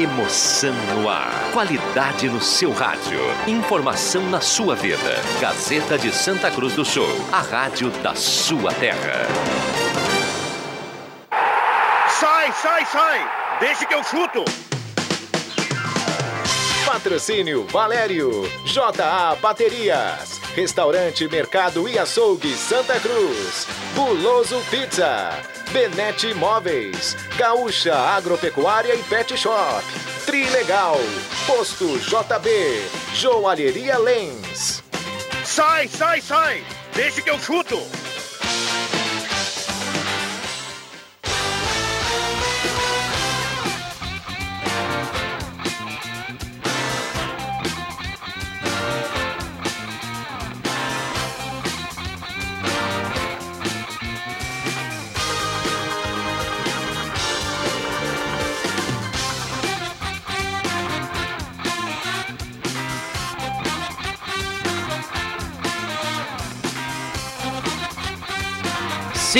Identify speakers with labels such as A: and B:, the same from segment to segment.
A: Emoção no ar. Qualidade no seu rádio. Informação na sua vida. Gazeta de Santa Cruz do Sul. A rádio da sua terra.
B: Sai, sai, sai! Deixa que eu chuto!
C: Patrocínio Valério, JA Baterias, Restaurante Mercado e Açougue Santa Cruz, Buloso Pizza, Benete Imóveis, Gaúcha Agropecuária e Pet Shop, Trilegal, Posto JB, Joalheria Lens.
B: Sai, sai, sai! Deixa que eu chuto!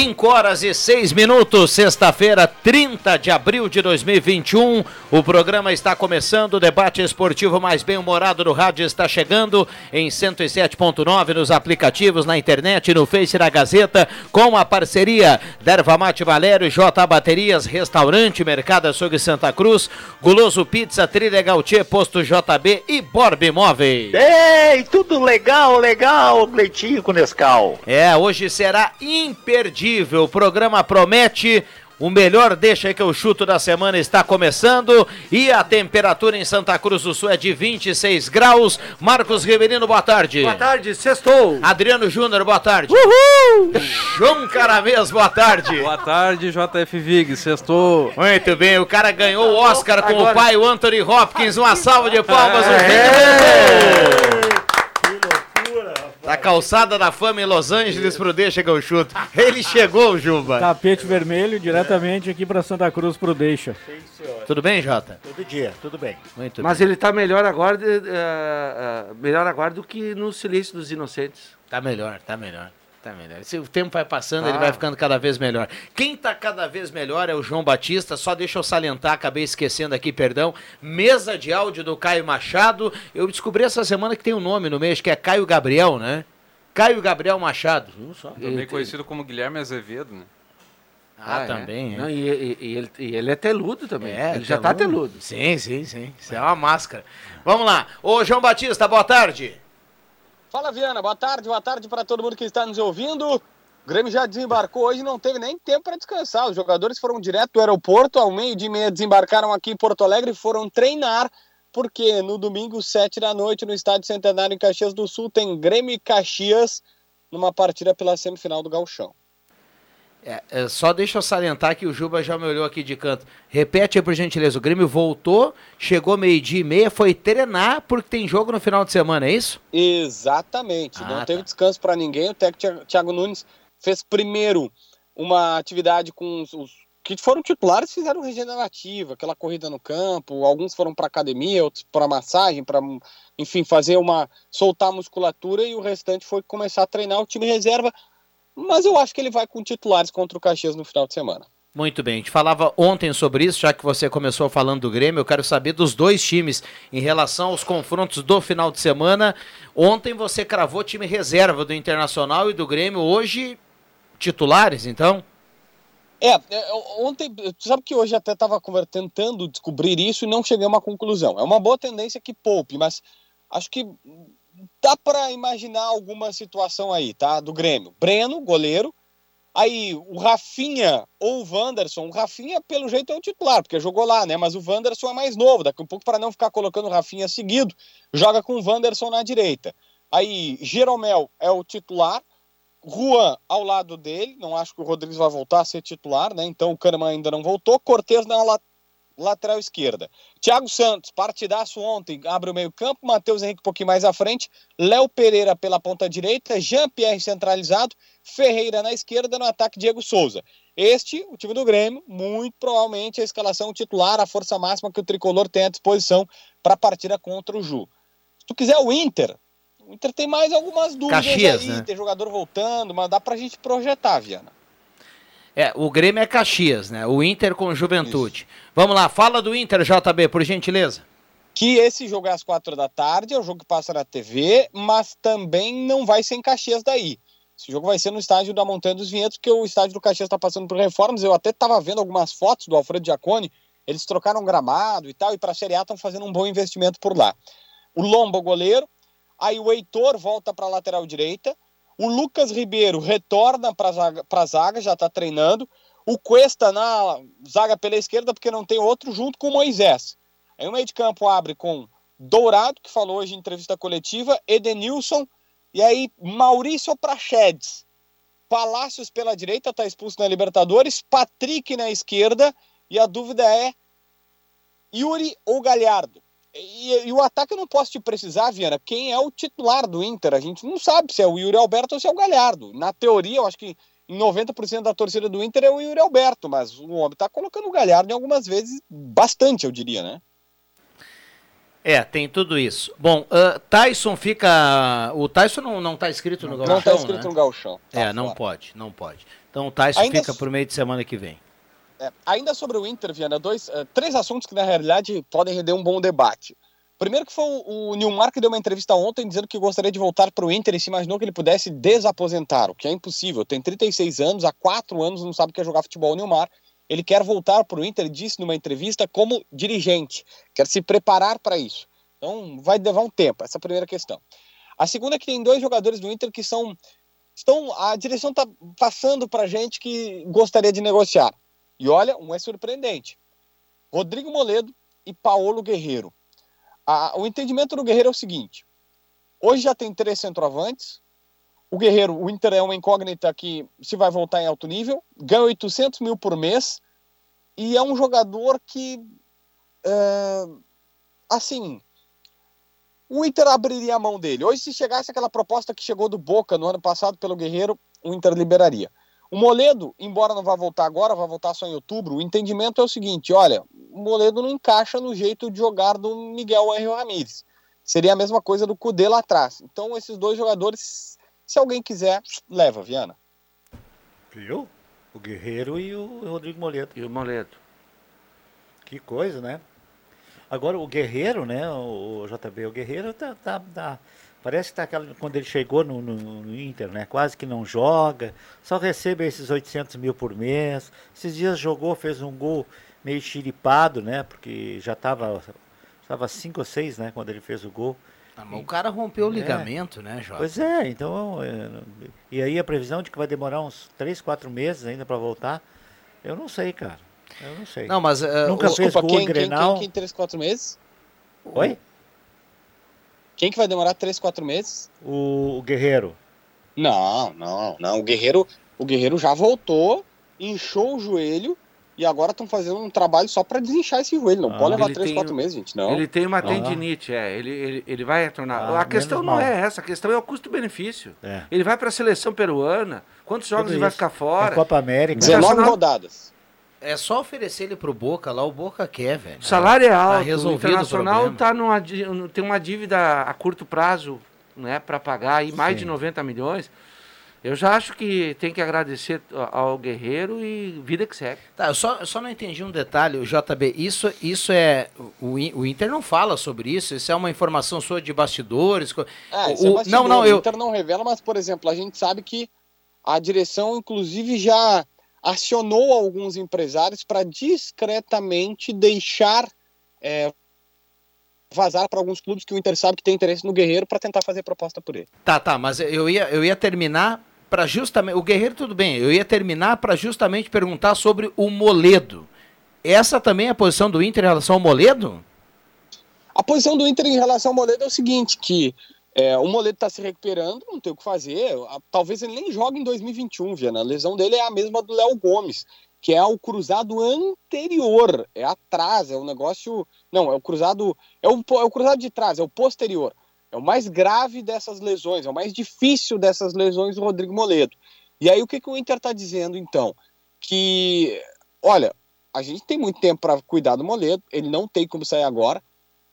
D: 5 horas e 6 minutos, sexta-feira, 30 de abril de 2021. O programa está começando, o debate esportivo mais bem-humorado do rádio está chegando em 107.9 nos aplicativos, na internet, no Face da Gazeta, com a parceria da Ervamate Valério, J Baterias, Restaurante, Mercado Açougue Santa Cruz, Guloso Pizza, Trilegal Tchê, Posto JB e Borb Imóveis.
E: Ei, tudo legal, legal, Leitinho com Nescau.
D: É, hoje será imperdível imperdível. O programa promete. O melhor deixa aí que eu chuto da semana está começando e a temperatura em Santa Cruz do Sul é de 26 graus. Marcos Riverino, boa tarde.
F: Boa tarde, sextou.
D: Adriano Júnior, boa tarde.
F: Uhul!
D: João Caramês, boa tarde.
G: Boa tarde, JF Vig, sextou.
D: Muito bem, o cara ganhou o Oscar com Agora... o pai, o Anthony Hopkins. Uma salva de palmas. É. O da calçada da fama em Los Angeles pro Deixa que eu chuto. Ele chegou, Juba.
G: Tapete vermelho diretamente aqui para Santa Cruz pro Deixa. Sim,
D: tudo bem, Jota?
E: Todo dia, tudo bem.
F: Muito Mas bem. ele tá melhor agora, uh, uh, melhor agora do que no Silêncio dos Inocentes.
D: Tá melhor, tá melhor. Tá melhor. Se o tempo vai passando, ah. ele vai ficando cada vez melhor. Quem tá cada vez melhor é o João Batista. Só deixa eu salientar, acabei esquecendo aqui, perdão. Mesa de áudio do Caio Machado. Eu descobri essa semana que tem um nome no mês, que é Caio Gabriel, né? Caio Gabriel Machado.
G: Só. Também conhecido como Guilherme Azevedo, né?
D: Ah, ah é? também, é.
F: Não, e, e, e, ele, e, ele, é teludo também. É, ele já tá teludo.
D: Sim, sim, sim. Isso é uma máscara. Vamos lá. Ô, João Batista, boa tarde.
H: Fala, Viana. Boa tarde, boa tarde para todo mundo que está nos ouvindo. O Grêmio já desembarcou hoje, não teve nem tempo para descansar. Os jogadores foram direto do aeroporto, ao meio de meia desembarcaram aqui em Porto Alegre e foram treinar, porque no domingo, sete da noite, no Estádio Centenário em Caxias do Sul, tem Grêmio e Caxias numa partida pela semifinal do Gauchão.
D: É, é, só deixa eu salientar que o Juba já me olhou aqui de canto. Repete aí, por gentileza. O Grêmio voltou, chegou meio-dia e meia, foi treinar porque tem jogo no final de semana, é isso?
H: Exatamente. Ah, Não tá. teve descanso para ninguém. O técnico Thiago Nunes fez primeiro uma atividade com os, os que foram titulares fizeram regenerativa, aquela corrida no campo. Alguns foram para academia, outros para massagem, para enfim fazer uma soltar a musculatura e o restante foi começar a treinar o time reserva mas eu acho que ele vai com titulares contra o Caxias no final de semana.
D: Muito bem, a gente falava ontem sobre isso, já que você começou falando do Grêmio, eu quero saber dos dois times em relação aos confrontos do final de semana. Ontem você cravou time reserva do Internacional e do Grêmio, hoje titulares, então?
H: É, é ontem, sabe que hoje até estava tentando descobrir isso e não cheguei a uma conclusão. É uma boa tendência que poupe, mas acho que dá para imaginar alguma situação aí, tá? Do Grêmio. Breno, goleiro. Aí o Rafinha ou o Wanderson. O Rafinha, pelo jeito, é o titular, porque jogou lá, né? Mas o Wanderson é mais novo. Daqui um pouco, para não ficar colocando o Rafinha seguido, joga com o Wanderson na direita. Aí Jeromel é o titular. Juan ao lado dele. Não acho que o Rodrigues vai voltar a ser titular, né? Então o Kahneman ainda não voltou. Cortez na, lateral esquerda. Thiago Santos, partidaço ontem, abre o meio-campo. Matheus Henrique um pouquinho mais à frente. Léo Pereira pela ponta direita. Jean-Pierre centralizado. Ferreira na esquerda. No ataque, Diego Souza. Este, o time do Grêmio, muito provavelmente a escalação titular, a força máxima que o tricolor tem à disposição para a partida contra o Ju. Se tu quiser o Inter, o Inter tem mais algumas dúvidas
D: Caxias,
H: aí,
D: né?
H: tem jogador voltando, mas dá para a gente projetar, Viana.
D: É, o Grêmio é Caxias, né? O Inter com Juventude. Vamos lá, fala do Inter, JB, por gentileza.
H: Que esse jogo é às quatro da tarde, é o jogo que passa na TV, mas também não vai ser em Caxias daí. Esse jogo vai ser no estádio da Montanha dos Vinhedos, porque o estádio do Caxias está passando por reformas. Eu até estava vendo algumas fotos do Alfredo Giacone, eles trocaram gramado e tal, e para a Série A estão fazendo um bom investimento por lá. O Lombo, goleiro, aí o Heitor volta para a lateral direita, o Lucas Ribeiro retorna para a zaga, já está treinando, o Cuesta na zaga pela esquerda, porque não tem outro, junto com o Moisés. Aí o meio de campo abre com Dourado, que falou hoje em entrevista coletiva, Edenilson, e aí Maurício Prachedes. Palácios pela direita, está expulso na Libertadores, Patrick na esquerda, e a dúvida é Yuri ou Galhardo. E, e, o ataque eu não posso te precisar, Viana, quem é o titular do Inter. A gente não sabe se é o Yuri Alberto ou se é o Galhardo. Na teoria, eu acho que em 90% da torcida do Inter é o Yuri Alberto, mas o homem tá colocando o Galhardo em algumas vezes, bastante, eu diria, né?
D: É, tem tudo isso. Bom, uh, Tyson fica. O Tyson não, não tá escrito no Galchão.
H: Não tá escrito
D: né?
H: no Galchão.
D: Tá é, não fora. pode, não pode. Então o Tyson Ainda... fica pro meio de semana que vem.
H: É, ainda sobre o Inter, Viana, dois, uh, três assuntos que na realidade podem render um bom debate. Primeiro que foi o, o Nilmar que deu uma entrevista ontem dizendo que gostaria de voltar para o Inter e se imaginou que ele pudesse desaposentar, o que é impossível. Tem 36 anos, há quatro anos não sabe o que é jogar futebol. O Nilmar, ele quer voltar para o Inter, disse numa entrevista como dirigente, quer se preparar para isso. Então vai levar um tempo, essa é a primeira questão. A segunda é que tem dois jogadores do Inter que são estão a direção está passando para gente que gostaria de negociar. E olha, um é surpreendente. Rodrigo Moledo e Paulo Guerreiro. A, o entendimento do Guerreiro é o seguinte: hoje já tem três centroavantes. O Guerreiro, o Inter é uma incógnita que se vai voltar em alto nível, ganha 800 mil por mês e é um jogador que, assim, o Inter abriria a mão dele. Hoje, se chegasse aquela proposta que chegou do Boca no ano passado pelo Guerreiro, o Inter liberaria. O Moledo, embora não vá voltar agora, vai voltar só em outubro, o entendimento é o seguinte: olha, o Moledo não encaixa no jeito de jogar do Miguel Henrique Ramírez. Seria a mesma coisa do Cudê lá atrás. Então, esses dois jogadores, se alguém quiser, leva, Viana.
I: Viu? O Guerreiro e o Rodrigo Moledo.
F: E o Moledo.
I: Que coisa, né? Agora, o Guerreiro, né? O, o JB, o Guerreiro tá, tá, tá Parece que tá aquela, quando ele chegou no, no, no, Inter, né? Quase que não joga, só recebe esses 800 mil por mês. Esses dias jogou, fez um gol meio chiripado, né? Porque já estava tava 5 ou 6, né? Quando ele fez o gol.
D: Ah, o cara rompeu o é. ligamento, é. né, Jorge?
I: Pois é, então. É, e aí a previsão de que vai demorar uns 3, 4 meses ainda para voltar, eu não sei, cara. Eu não sei.
D: Não, mas. Uh,
H: Nunca o, fez desculpa, gol quem, em Grenal. Quem, quem, quem 3, 4 meses?
I: Oi?
H: Quem que vai demorar 3, 4 meses?
I: O, o Guerreiro.
H: Não, não, não. O Guerreiro, o Guerreiro já voltou, inchou o joelho e agora estão fazendo um trabalho só para desinchar esse joelho. Não ah, pode levar 3, 4 meses, gente. Não.
F: Ele tem uma tendinite, é. Ele, ele, ele vai retornar. Ah, a questão não mal. é essa, a questão é o custo-benefício. É. Ele vai para a seleção peruana. Quantos jogos Tudo ele vai ficar fora? A
I: Copa América.
H: 19 rodadas.
D: É só oferecer ele pro Boca, lá o Boca quer, velho. O
F: salário é alto, tá o Internacional tá numa, tem uma dívida a curto prazo né, para pagar aí mais Sim. de 90 milhões. Eu já acho que tem que agradecer ao Guerreiro e vida que segue.
D: Tá, eu só, eu só não entendi um detalhe, o JB. Isso, isso é. O, o Inter não fala sobre isso, isso é uma informação sua de bastidores.
H: Ah, isso é o, é bastidor, não, não, eu... O Inter não revela, mas, por exemplo, a gente sabe que a direção, inclusive, já acionou alguns empresários para discretamente deixar é, vazar para alguns clubes que o Inter sabe que tem interesse no Guerreiro para tentar fazer proposta por ele.
D: Tá, tá, mas eu ia, eu ia terminar para justamente. O Guerreiro, tudo bem, eu ia terminar para justamente perguntar sobre o Moledo. Essa também é a posição do Inter em relação ao Moledo?
H: A posição do Inter em relação ao Moledo é o seguinte, que é, o Moledo está se recuperando, não tem o que fazer. Talvez ele nem jogue em 2021, Viana. A lesão dele é a mesma do Léo Gomes, que é o cruzado anterior, é atrás, é o negócio. Não, é o cruzado. É o, é o cruzado de trás, é o posterior. É o mais grave dessas lesões, é o mais difícil dessas lesões do Rodrigo Moledo. E aí o que, que o Inter está dizendo então? Que, olha, a gente tem muito tempo para cuidar do Moledo, ele não tem como sair agora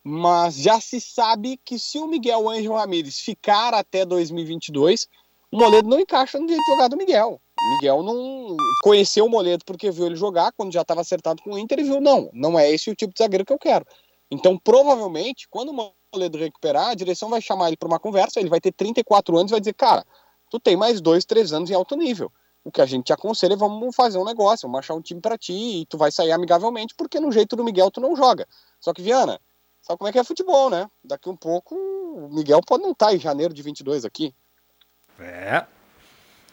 H: mas já se sabe que se o Miguel Ângelo Ramírez ficar até 2022, o Moledo não encaixa no jeito de jogar do Miguel. Miguel não conheceu o Moledo porque viu ele jogar quando já estava acertado com o Inter e viu, não, não é esse o tipo de zagueiro que eu quero. Então, provavelmente, quando o Moledo recuperar, a direção vai chamar ele para uma conversa, ele vai ter 34 anos e vai dizer, cara, tu tem mais dois, três anos em alto nível. O que a gente te aconselha é vamos fazer um negócio, vamos achar um time para ti e tu vai sair amigavelmente, porque no jeito do Miguel tu não joga. Só que, Viana, sabe como é que é futebol, né? Daqui um pouco o Miguel pode não estar tá em janeiro de 22 aqui.
D: É,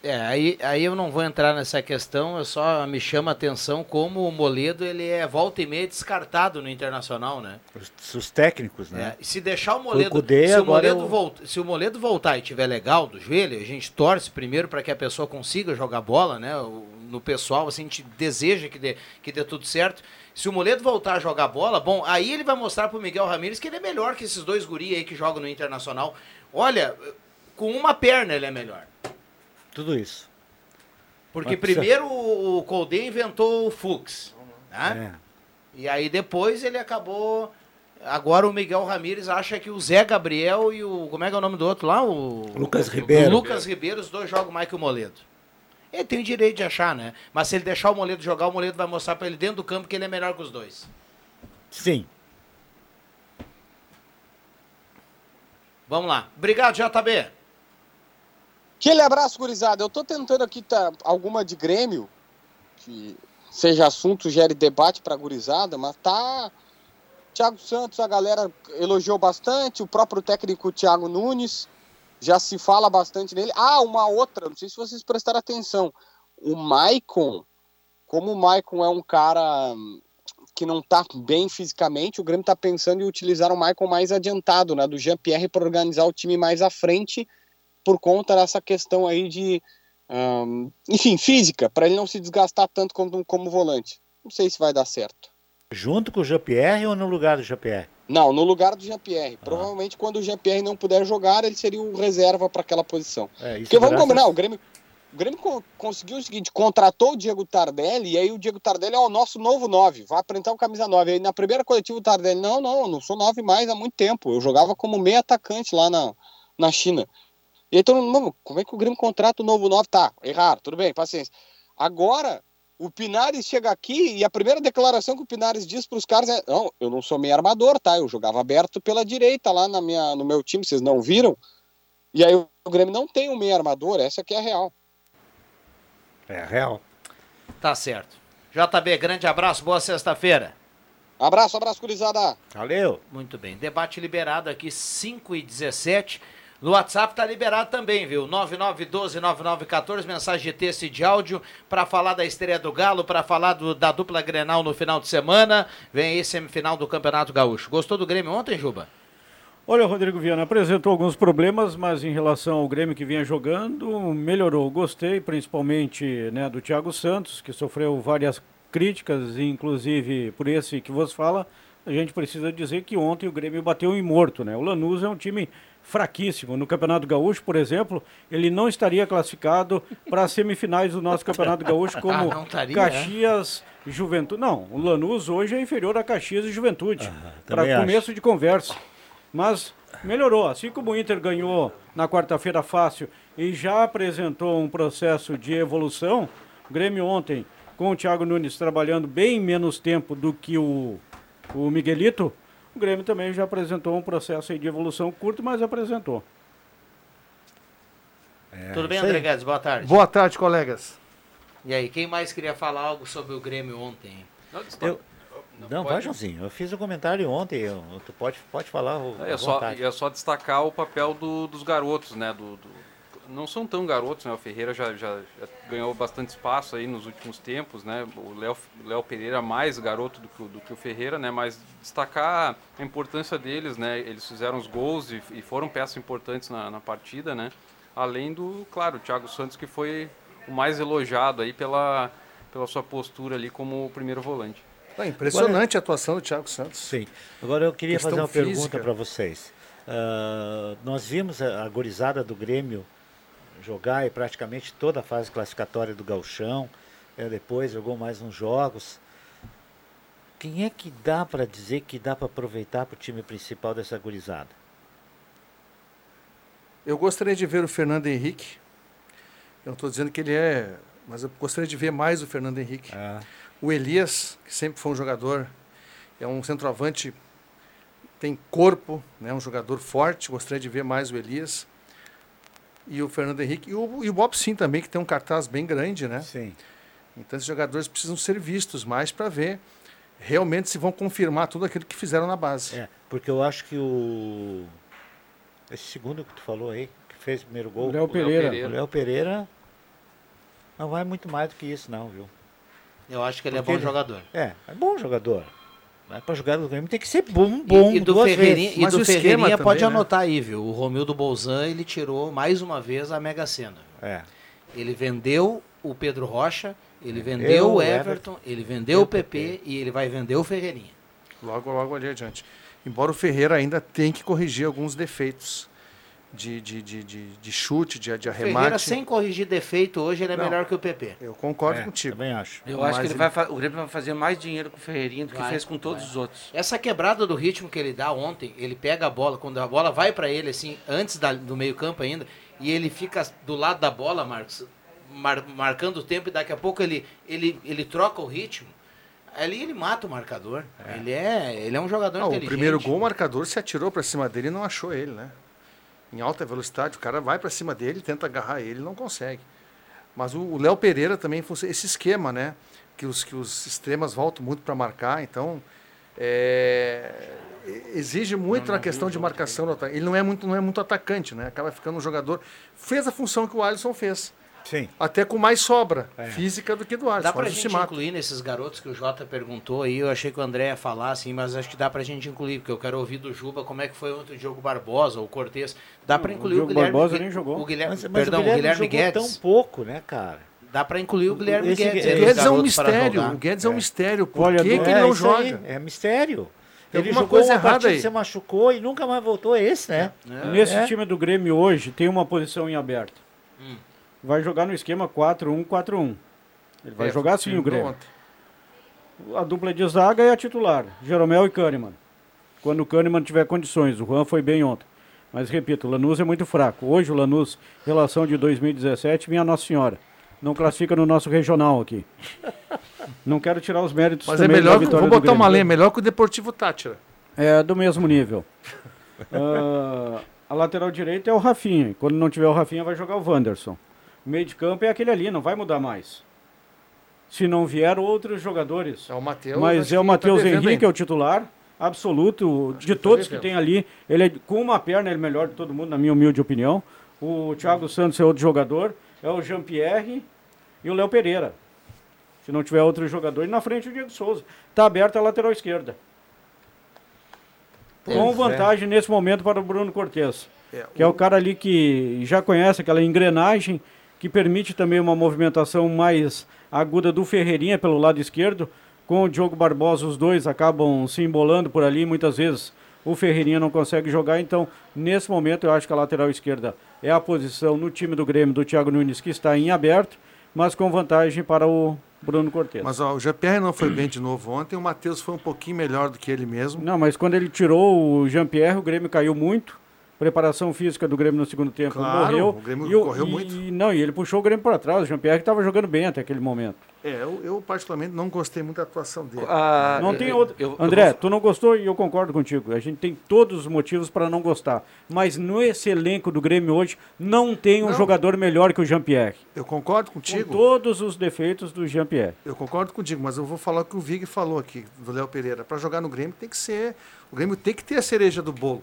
D: é, aí, aí eu não vou entrar nessa questão, eu só me chama a atenção como o Moledo ele é volta e meia descartado no Internacional, né?
I: Os, os técnicos, né?
D: É, se deixar o Moledo, Cudê, se, o Moledo eu... volta, se o Moledo voltar e tiver legal do joelho, a gente torce primeiro para que a pessoa consiga jogar bola, né? No pessoal, assim, a gente deseja que dê, que dê tudo certo. Se o Moledo voltar a jogar bola, bom, aí ele vai mostrar pro Miguel Ramírez que ele é melhor que esses dois guri aí que jogam no Internacional. Olha, com uma perna ele é melhor.
I: Tudo isso.
D: Porque Mas primeiro o Colde inventou o Fux. Né? É. E aí depois ele acabou. Agora o Miguel Ramírez acha que o Zé Gabriel e o. Como é que é o nome do outro lá? O
I: Lucas Ribeiro.
D: O Lucas Ribeiro, os dois jogam mais que o Moledo. Ele tem o direito de achar, né? Mas se ele deixar o Moledo jogar, o Moledo vai mostrar para ele dentro do campo que ele é melhor que os dois.
I: Sim.
D: Vamos lá. Obrigado, JB.
H: Aquele abraço, gurizada. Eu tô tentando aqui tá, alguma de Grêmio, que seja assunto, gere debate pra gurizada, mas tá. Thiago Santos, a galera elogiou bastante, o próprio técnico Thiago Nunes, já se fala bastante nele. Ah, uma outra, não sei se vocês prestaram atenção. O Maicon, como o Maicon é um cara que não tá bem fisicamente, o Grêmio tá pensando em utilizar o Maicon mais adiantado, né, do Jean-Pierre para organizar o time mais à frente por conta dessa questão aí de, um, enfim, física, para ele não se desgastar tanto como, como volante. Não sei se vai dar certo.
I: Junto com o Jean-Pierre ou no lugar do Jean-Pierre?
H: Não, no lugar do Jean-Pierre. Ah. Provavelmente quando o Jean-Pierre não puder jogar, ele seria o reserva para aquela posição. É, Porque vamos combinar, o Grêmio, o Grêmio conseguiu o seguinte, contratou o Diego Tardelli, e aí o Diego Tardelli é o nosso novo 9, vai apresentar o camisa 9. Aí na primeira coletiva o Tardelli, não, não, eu não sou 9 mais há muito tempo, eu jogava como meio atacante lá na, na China. E aí todo mundo, como é que o Grêmio contrata o novo 9? Tá, errado, tudo bem, paciência. Agora, o Pinares chega aqui e a primeira declaração que o Pinares diz para os caras é: Não, eu não sou meio armador, tá? Eu jogava aberto pela direita lá na minha, no meu time, vocês não viram? E aí o Grêmio não tem um meio armador, essa aqui é a real.
I: É a real.
D: Tá certo. JB, grande abraço, boa sexta-feira.
H: Abraço, abraço, curizada.
I: Valeu.
D: Muito bem. Debate liberado aqui, 5 e 17 no WhatsApp tá liberado também, viu? 99129914, mensagem de texto e de áudio para falar da estreia do Galo, para falar do, da dupla Grenal no final de semana. Vem aí semifinal do Campeonato Gaúcho. Gostou do Grêmio ontem, Juba?
G: Olha, Rodrigo Viana apresentou alguns problemas, mas em relação ao Grêmio que vinha jogando, melhorou. Gostei, principalmente né, do Thiago Santos, que sofreu várias críticas, inclusive por esse que você fala. A gente precisa dizer que ontem o Grêmio bateu em morto, né? O Lanús é um time fraquíssimo. No Campeonato Gaúcho, por exemplo, ele não estaria classificado para as semifinais do nosso Campeonato Gaúcho como ah, taria, Caxias é? Juventude. Não, o Lanús hoje é inferior a Caxias e Juventude. Ah, para começo de conversa. Mas melhorou. Assim como o Inter ganhou na quarta-feira fácil e já apresentou um processo de evolução, o Grêmio ontem, com o Thiago Nunes trabalhando bem menos tempo do que o, o Miguelito, o Grêmio também já apresentou um processo de evolução curto, mas apresentou.
D: É, Tudo bem, André Guedes? Boa tarde.
J: Boa tarde, colegas.
D: E aí, quem mais queria falar algo sobre o Grêmio ontem?
I: Eu, não, não vai, Joãozinho. Eu fiz um comentário ontem. Eu, tu pode, pode falar.
K: É só, é só destacar o papel do, dos garotos, né? Do, do, não são tão garotos, né? O Ferreira já, já, já, ganhou bastante espaço aí nos últimos tempos, né? O Léo, Léo Pereira mais garoto do que, do que o Ferreira, né? Mas destacar a importância deles, né? Eles fizeram os gols e, e foram peças importantes na, na, partida, né? Além do, claro, o Thiago Santos que foi o mais elogiado aí pela, pela sua postura ali como primeiro volante.
J: É impressionante Agora, a atuação do Thiago Santos.
I: Sim. Agora eu queria fazer uma física. pergunta para vocês. Uh, nós vimos a, a gorizada do Grêmio jogar praticamente toda a fase classificatória do Galchão. É, depois jogou mais uns jogos. Quem é que dá para dizer que dá para aproveitar para o time principal dessa gurizada?
J: Eu gostaria de ver o Fernando Henrique. Eu não estou dizendo que ele é mas eu gostaria de ver mais o Fernando Henrique. É. O Elias, que sempre foi um jogador, é um centroavante, tem corpo, né, um jogador forte, gostaria de ver mais o Elias. E o Fernando Henrique. E o, e o Bob Sim também, que tem um cartaz bem grande, né?
I: Sim.
J: Então esses jogadores precisam ser vistos mais para ver realmente se vão confirmar tudo aquilo que fizeram na base.
I: É, porque eu acho que o. Esse segundo que tu falou aí, que fez o primeiro gol.
G: O Léo Pereira.
I: O Léo Pereira não vai muito mais do que isso, não, viu?
D: Eu acho que ele é porque é bom ele... jogador.
I: É, é bom jogador. Mas para jogar no Grêmio tem que ser bom, bom.
D: E, e do Ferreirinha, e do Ferreirinha pode também, né? anotar né? aí, viu? O Romildo Bolzan, ele tirou mais uma vez a Mega Sena.
I: É.
D: Ele vendeu o Pedro Rocha, ele vendeu eu, o Everton, Everton, ele vendeu o PP, PP e ele vai vender o Ferreirinha.
J: Logo, logo ali adiante. Embora o Ferreira ainda tenha que corrigir alguns defeitos de, de, de, de, de chute, de, de arremate. Ferreira,
D: sem corrigir defeito, hoje ele é Não, melhor que o PP.
J: Eu concordo é, contigo.
I: Também acho.
F: Eu acho que ele ele... vai o Grêmio vai fazer mais dinheiro com o Ferreirinha do que vai, fez com todos vai. os outros.
D: Essa quebrada do ritmo que ele dá ontem, ele pega a bola, quando a bola vai para ele, assim, antes da, do meio-campo ainda, e ele fica do lado da bola, Marcos, mar, marcando o tempo, e daqui a pouco ele, ele, ele troca o ritmo ali ele mata o marcador. É. Ele é, ele é um jogador ah, inteligente.
J: O primeiro gol, o marcador se atirou para cima dele e não achou ele, né? Em alta velocidade, o cara vai para cima dele, tenta agarrar ele, não consegue. Mas o Léo Pereira também esse esquema, né? Que os, que os extremas voltam muito para marcar, então é, exige muito na questão de marcação. Ele não é muito, não é muito atacante, né? Acaba ficando um jogador. Fez a função que o Alisson fez.
I: Sim.
J: Até com mais sobra é. física do que do Alisson.
D: Dá pra gente incluir nesses garotos que o Jota perguntou aí, eu achei que o André ia falar, assim, mas acho que dá pra gente incluir, porque eu quero ouvir do Juba como é que foi ontem o Diogo Barbosa, ou Cortez. Dá pra incluir o, o Guilherme.
G: Barbosa nem jogou.
D: O Guilherme, mas, mas perdão, o Guilherme, o Guilherme Guedes.
I: tão pouco, né, cara?
D: Dá para incluir o Guilherme
J: Esse,
D: Guedes.
J: O Guedes é um mistério. O Guedes é, é um mistério. Por Olha, que, que ele não joga? Aí,
I: é mistério.
J: Tem ele jogou coisa errada aí.
I: Se machucou e nunca mais voltou. É esse, né?
G: É. Nesse é. time do Grêmio hoje tem uma posição em aberto. Hum vai jogar no esquema 4-1-4-1. Ele vai é, jogar assim o Grêmio. Ontem. A dupla de zaga é a titular, Jeromel e Kahneman. Quando o Kahneman tiver condições, o Juan foi bem ontem. Mas repito, o Lanús é muito fraco. Hoje o Lanús, relação de 2017, minha Nossa Senhora. Não classifica no nosso regional aqui. Não quero tirar os méritos
J: Mas é melhor, que, vou botar uma lenha, melhor que o Deportivo Tátira.
G: É do mesmo nível. uh, a lateral direita é o Rafinha. Quando não tiver o Rafinha, vai jogar o Wanderson. O meio de campo é aquele ali, não vai mudar mais. Se não vier outros jogadores.
J: É o Matheus.
G: Mas é o Matheus tá Henrique, é o titular absoluto acho de que tá todos que tem ali. Ele é, com uma perna ele é melhor de todo mundo, na minha humilde opinião. O Thiago Santos é outro jogador. É o Jean-Pierre e o Léo Pereira. Se não tiver outro jogador, e na frente o Diego Souza. Está aberta a lateral esquerda. Com vantagem é. nesse momento para o Bruno Cortes. É, que é o cara ali que já conhece aquela engrenagem que permite também uma movimentação mais aguda do Ferreirinha pelo lado esquerdo. Com o Diogo Barbosa, os dois acabam se embolando por ali. Muitas vezes o Ferreirinha não consegue jogar. Então, nesse momento, eu acho que a lateral esquerda é a posição no time do Grêmio do Thiago Nunes que está em aberto, mas com vantagem para o Bruno Cortes.
J: Mas ó, o Jean-Pierre não foi bem de novo ontem, o Matheus foi um pouquinho melhor do que ele mesmo.
G: Não, mas quando ele tirou o Jean-Pierre, o Grêmio caiu muito preparação física do Grêmio no segundo tempo
J: claro,
G: morreu.
J: O Grêmio e, correu
G: e,
J: muito.
G: E, não, e ele puxou o Grêmio para trás. O Jean-Pierre estava jogando bem até aquele momento.
J: É, eu, eu, particularmente não gostei muito da atuação dele.
G: Ah, não tem outro. Eu, André, tu não gostou e eu concordo contigo. A gente tem todos os motivos para não gostar. Mas nesse elenco do Grêmio hoje não tem um não, jogador melhor que o Jean-Pierre.
J: Eu concordo contigo.
G: Com todos os defeitos do Jean-Pierre.
J: Eu concordo contigo, mas eu vou falar o que o Vig falou aqui, do Léo Pereira. Para jogar no Grêmio tem que ser. O Grêmio tem que ter a cereja do bolo.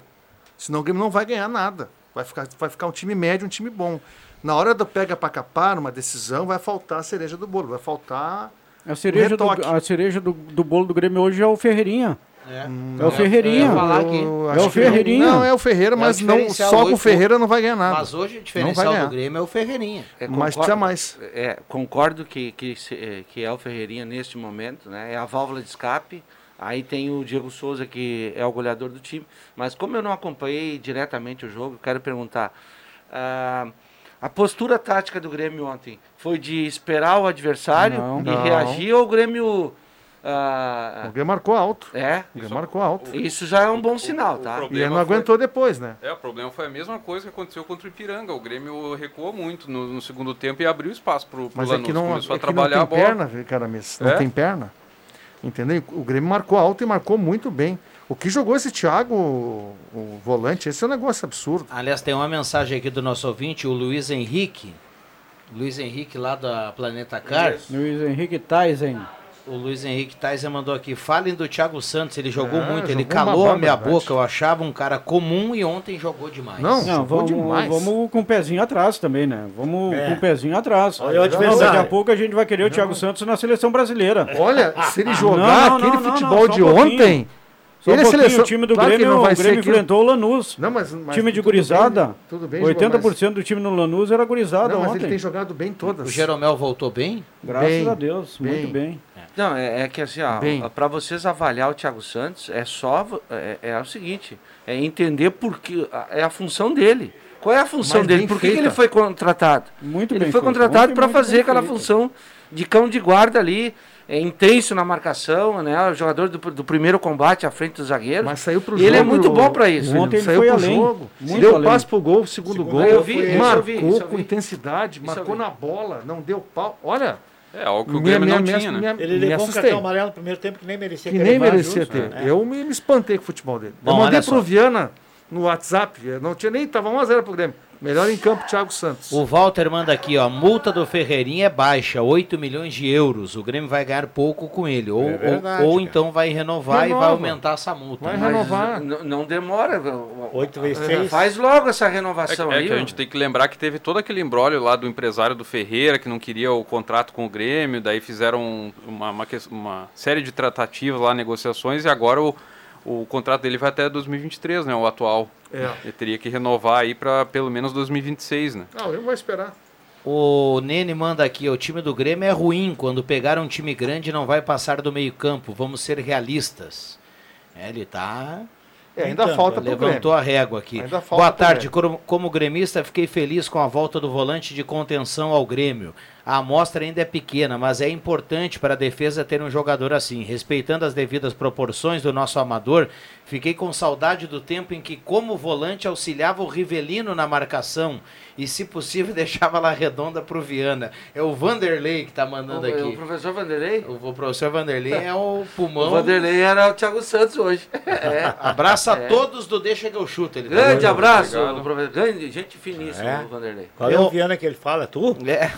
J: Senão o Grêmio não vai ganhar nada. Vai ficar, vai ficar um time médio, um time bom. Na hora do pega para capar, numa decisão, vai faltar a cereja do bolo, vai faltar.
G: A cereja, do, a cereja do, do bolo do Grêmio hoje é o Ferreirinha. É, hum, é o Ferreirinha.
J: É, é o Ferreirinha. Não, é o Ferreira, mas é não, só com o Ferreira não vai ganhar nada.
D: Mas hoje o diferencial do Grêmio é o Ferreirinha.
J: É, concordo, mas precisa mais.
F: É, concordo que, que, que é o Ferreirinha neste momento, né? É a válvula de escape. Aí tem o Diego Souza, que é o goleador do time. Mas como eu não acompanhei diretamente o jogo, quero perguntar. Uh, a postura tática do Grêmio ontem foi de esperar o adversário não, e não. reagir ou o Grêmio
J: Uh, o Grêmio marcou alto.
F: É.
J: O Grêmio marcou alto.
F: Isso já é um bom sinal, tá?
J: E ele não aguentou
K: foi...
J: depois, né?
K: É, o problema foi a mesma coisa que aconteceu contra o Ipiranga. O Grêmio recuou muito no, no segundo tempo e abriu espaço pro, pro
J: Mas
K: Lanús.
J: É que não,
K: Começou
J: é
K: a trabalhar
J: não
K: a
J: tem
K: bola.
J: perna, cara, mesmo. Não
K: É?
J: tem perna. Entendeu? O Grêmio marcou alto e marcou muito bem. O que jogou esse Thiago, o, o volante, esse é um negócio absurdo.
D: Aliás, tem uma mensagem aqui do nosso ouvinte, o Luiz Henrique. Luiz Henrique lá da Planeta Car.
G: Luiz Henrique Tyson.
D: O Luiz Henrique Tyson mandou aqui, falem do Thiago Santos, ele jogou
J: É,
D: muito, ele
J: jogou
D: calou
J: uma
D: a minha boca, eu achava um cara comum e ontem jogou demais.
J: Não,
G: Não,
J: jogou
G: vamos,
J: demais.
G: vamos com o pezinho atrás também, né? Vamos
I: É.
G: com o pezinho atrás.
I: Olha
G: Não, daqui a pouco a gente vai querer o Thiago Santos na seleção brasileira.
J: Olha, se ele jogar
G: Não, não,
J: aquele
G: não, não,
J: futebol
G: um
J: de
G: pouquinho.
J: ontem.
G: Só um
J: ele é
G: pouquinho,
J: seleção.
G: o time do
J: Claro
G: Grêmio,
J: não vai
G: o Grêmio
J: aquilo-
G: enfrentou o Lanús.
J: Não, mas, mas
G: time de
J: tudo bem,
G: gurizada.
J: tudo bem,
G: 80% do time no Lanús era gurizada
J: Não, mas ele
G: ontem.
J: tem jogado bem todas.
D: O Jeromel voltou bem?
G: Graças
J: Bem,
G: a Deus, muito bem.
F: Não, é, é que assim,
J: Bem.
F: para vocês avaliar o Thiago Santos, é só é, é o seguinte, é entender porque é a função dele. Qual é a função
J: Mas
F: dele?
J: bem
F: Por que, que
J: feita.
F: ele foi contratado?
G: Muito
F: ele
G: bem
F: foi
G: feito.
F: contratado para fazer
G: bem
F: aquela
G: feito.
F: função de cão de guarda ali, é intenso na marcação, né? O jogador do, do primeiro combate à frente dos zagueiros.
J: Mas saiu pro
F: E ele é
J: jogo,
F: muito bom para isso.
G: Ontem ele
J: saiu
G: foi
J: pro
G: além,
J: jogo.
G: muito
J: deu
G: além.
J: passe pro gol, o segundo
G: Segundo
J: gol.
F: eu vi, isso eu
J: marcou
F: vi, eu
J: com
F: vi.
J: intensidade,
F: Isso
J: marcou na bola, não deu pau. Olha,
K: É, algo que o
J: minha-
K: Grêmio
J: minha-
K: não
J: minha-
K: tinha, né?
I: Ele
J: me
I: levou um cartão amarelo no primeiro tempo que nem merecia
J: Que
I: aquele
J: nem merecia
I: justo,
J: ter.
I: né?
J: Eu me, me espantei com o futebol dele.
D: Bom,
J: eu mandei pro. Viana no WhatsApp, não tinha nem, tava 1x0 pro Grêmio. Melhor em campo, Thiago Santos.
D: O Walter manda aqui, ó, multa do Ferreirinha é baixa, 8 milhões de euros. O Grêmio vai ganhar pouco com ele. Ou,
I: É
D: ou-
I: verdade,
D: ou
I: cara.
D: então vai renovar e vai
J: Renova.
D: aumentar essa multa.
J: Vai
D: né?
J: renovar.
F: Não demora.
I: Oito vezes seis.
F: Faz logo essa
K: É,
F: renovação
K: é
F: aí.
K: que a gente tem que lembrar que teve todo aquele embrólio lá do empresário do Ferreira, que não queria o contrato com o Grêmio, daí fizeram uma, uma, uma série de tratativas lá, negociações, e agora o, o contrato dele vai até 2023, né, o atual.
J: É.
K: Ele teria que renovar aí para pelo menos 2026, né?
J: Não, eu vou esperar.
D: O Nene manda aqui, o time do Grêmio é ruim. Quando pegar um time grande não vai passar do meio campo. Vamos ser realistas. É, ele tá...
J: É, ainda
I: Então,
J: falta
D: Levantou
J: Grêmio.
D: a régua aqui.
J: Ainda falta
D: Boa tarde.
J: Grêmio.
D: Como, como gremista, fiquei feliz com a volta do volante de contenção ao Grêmio. A amostra ainda é pequena, mas é importante para a defesa ter um jogador assim. Respeitando as devidas proporções do nosso amador, fiquei com saudade do tempo em que, como volante, auxiliava o Rivelino na marcação e, se possível, deixava lá redonda para o Viana. É o Vanderlei que está mandando
F: O, o
D: aqui.
F: professor Vanderlei?
D: O, o professor Vanderlei é o
F: O
D: pulmão.
F: Vanderlei era o Thiago Santos hoje. É.
D: Abraça
F: É.
D: a todos do Deixa que eu chuto. Ele tá
F: Grande
D: mandando.
F: abraço, professor. Grande, gente finíssima,
I: É.
F: o Vanderlei.
I: Qual é o Viana que ele fala? Tu?
D: É.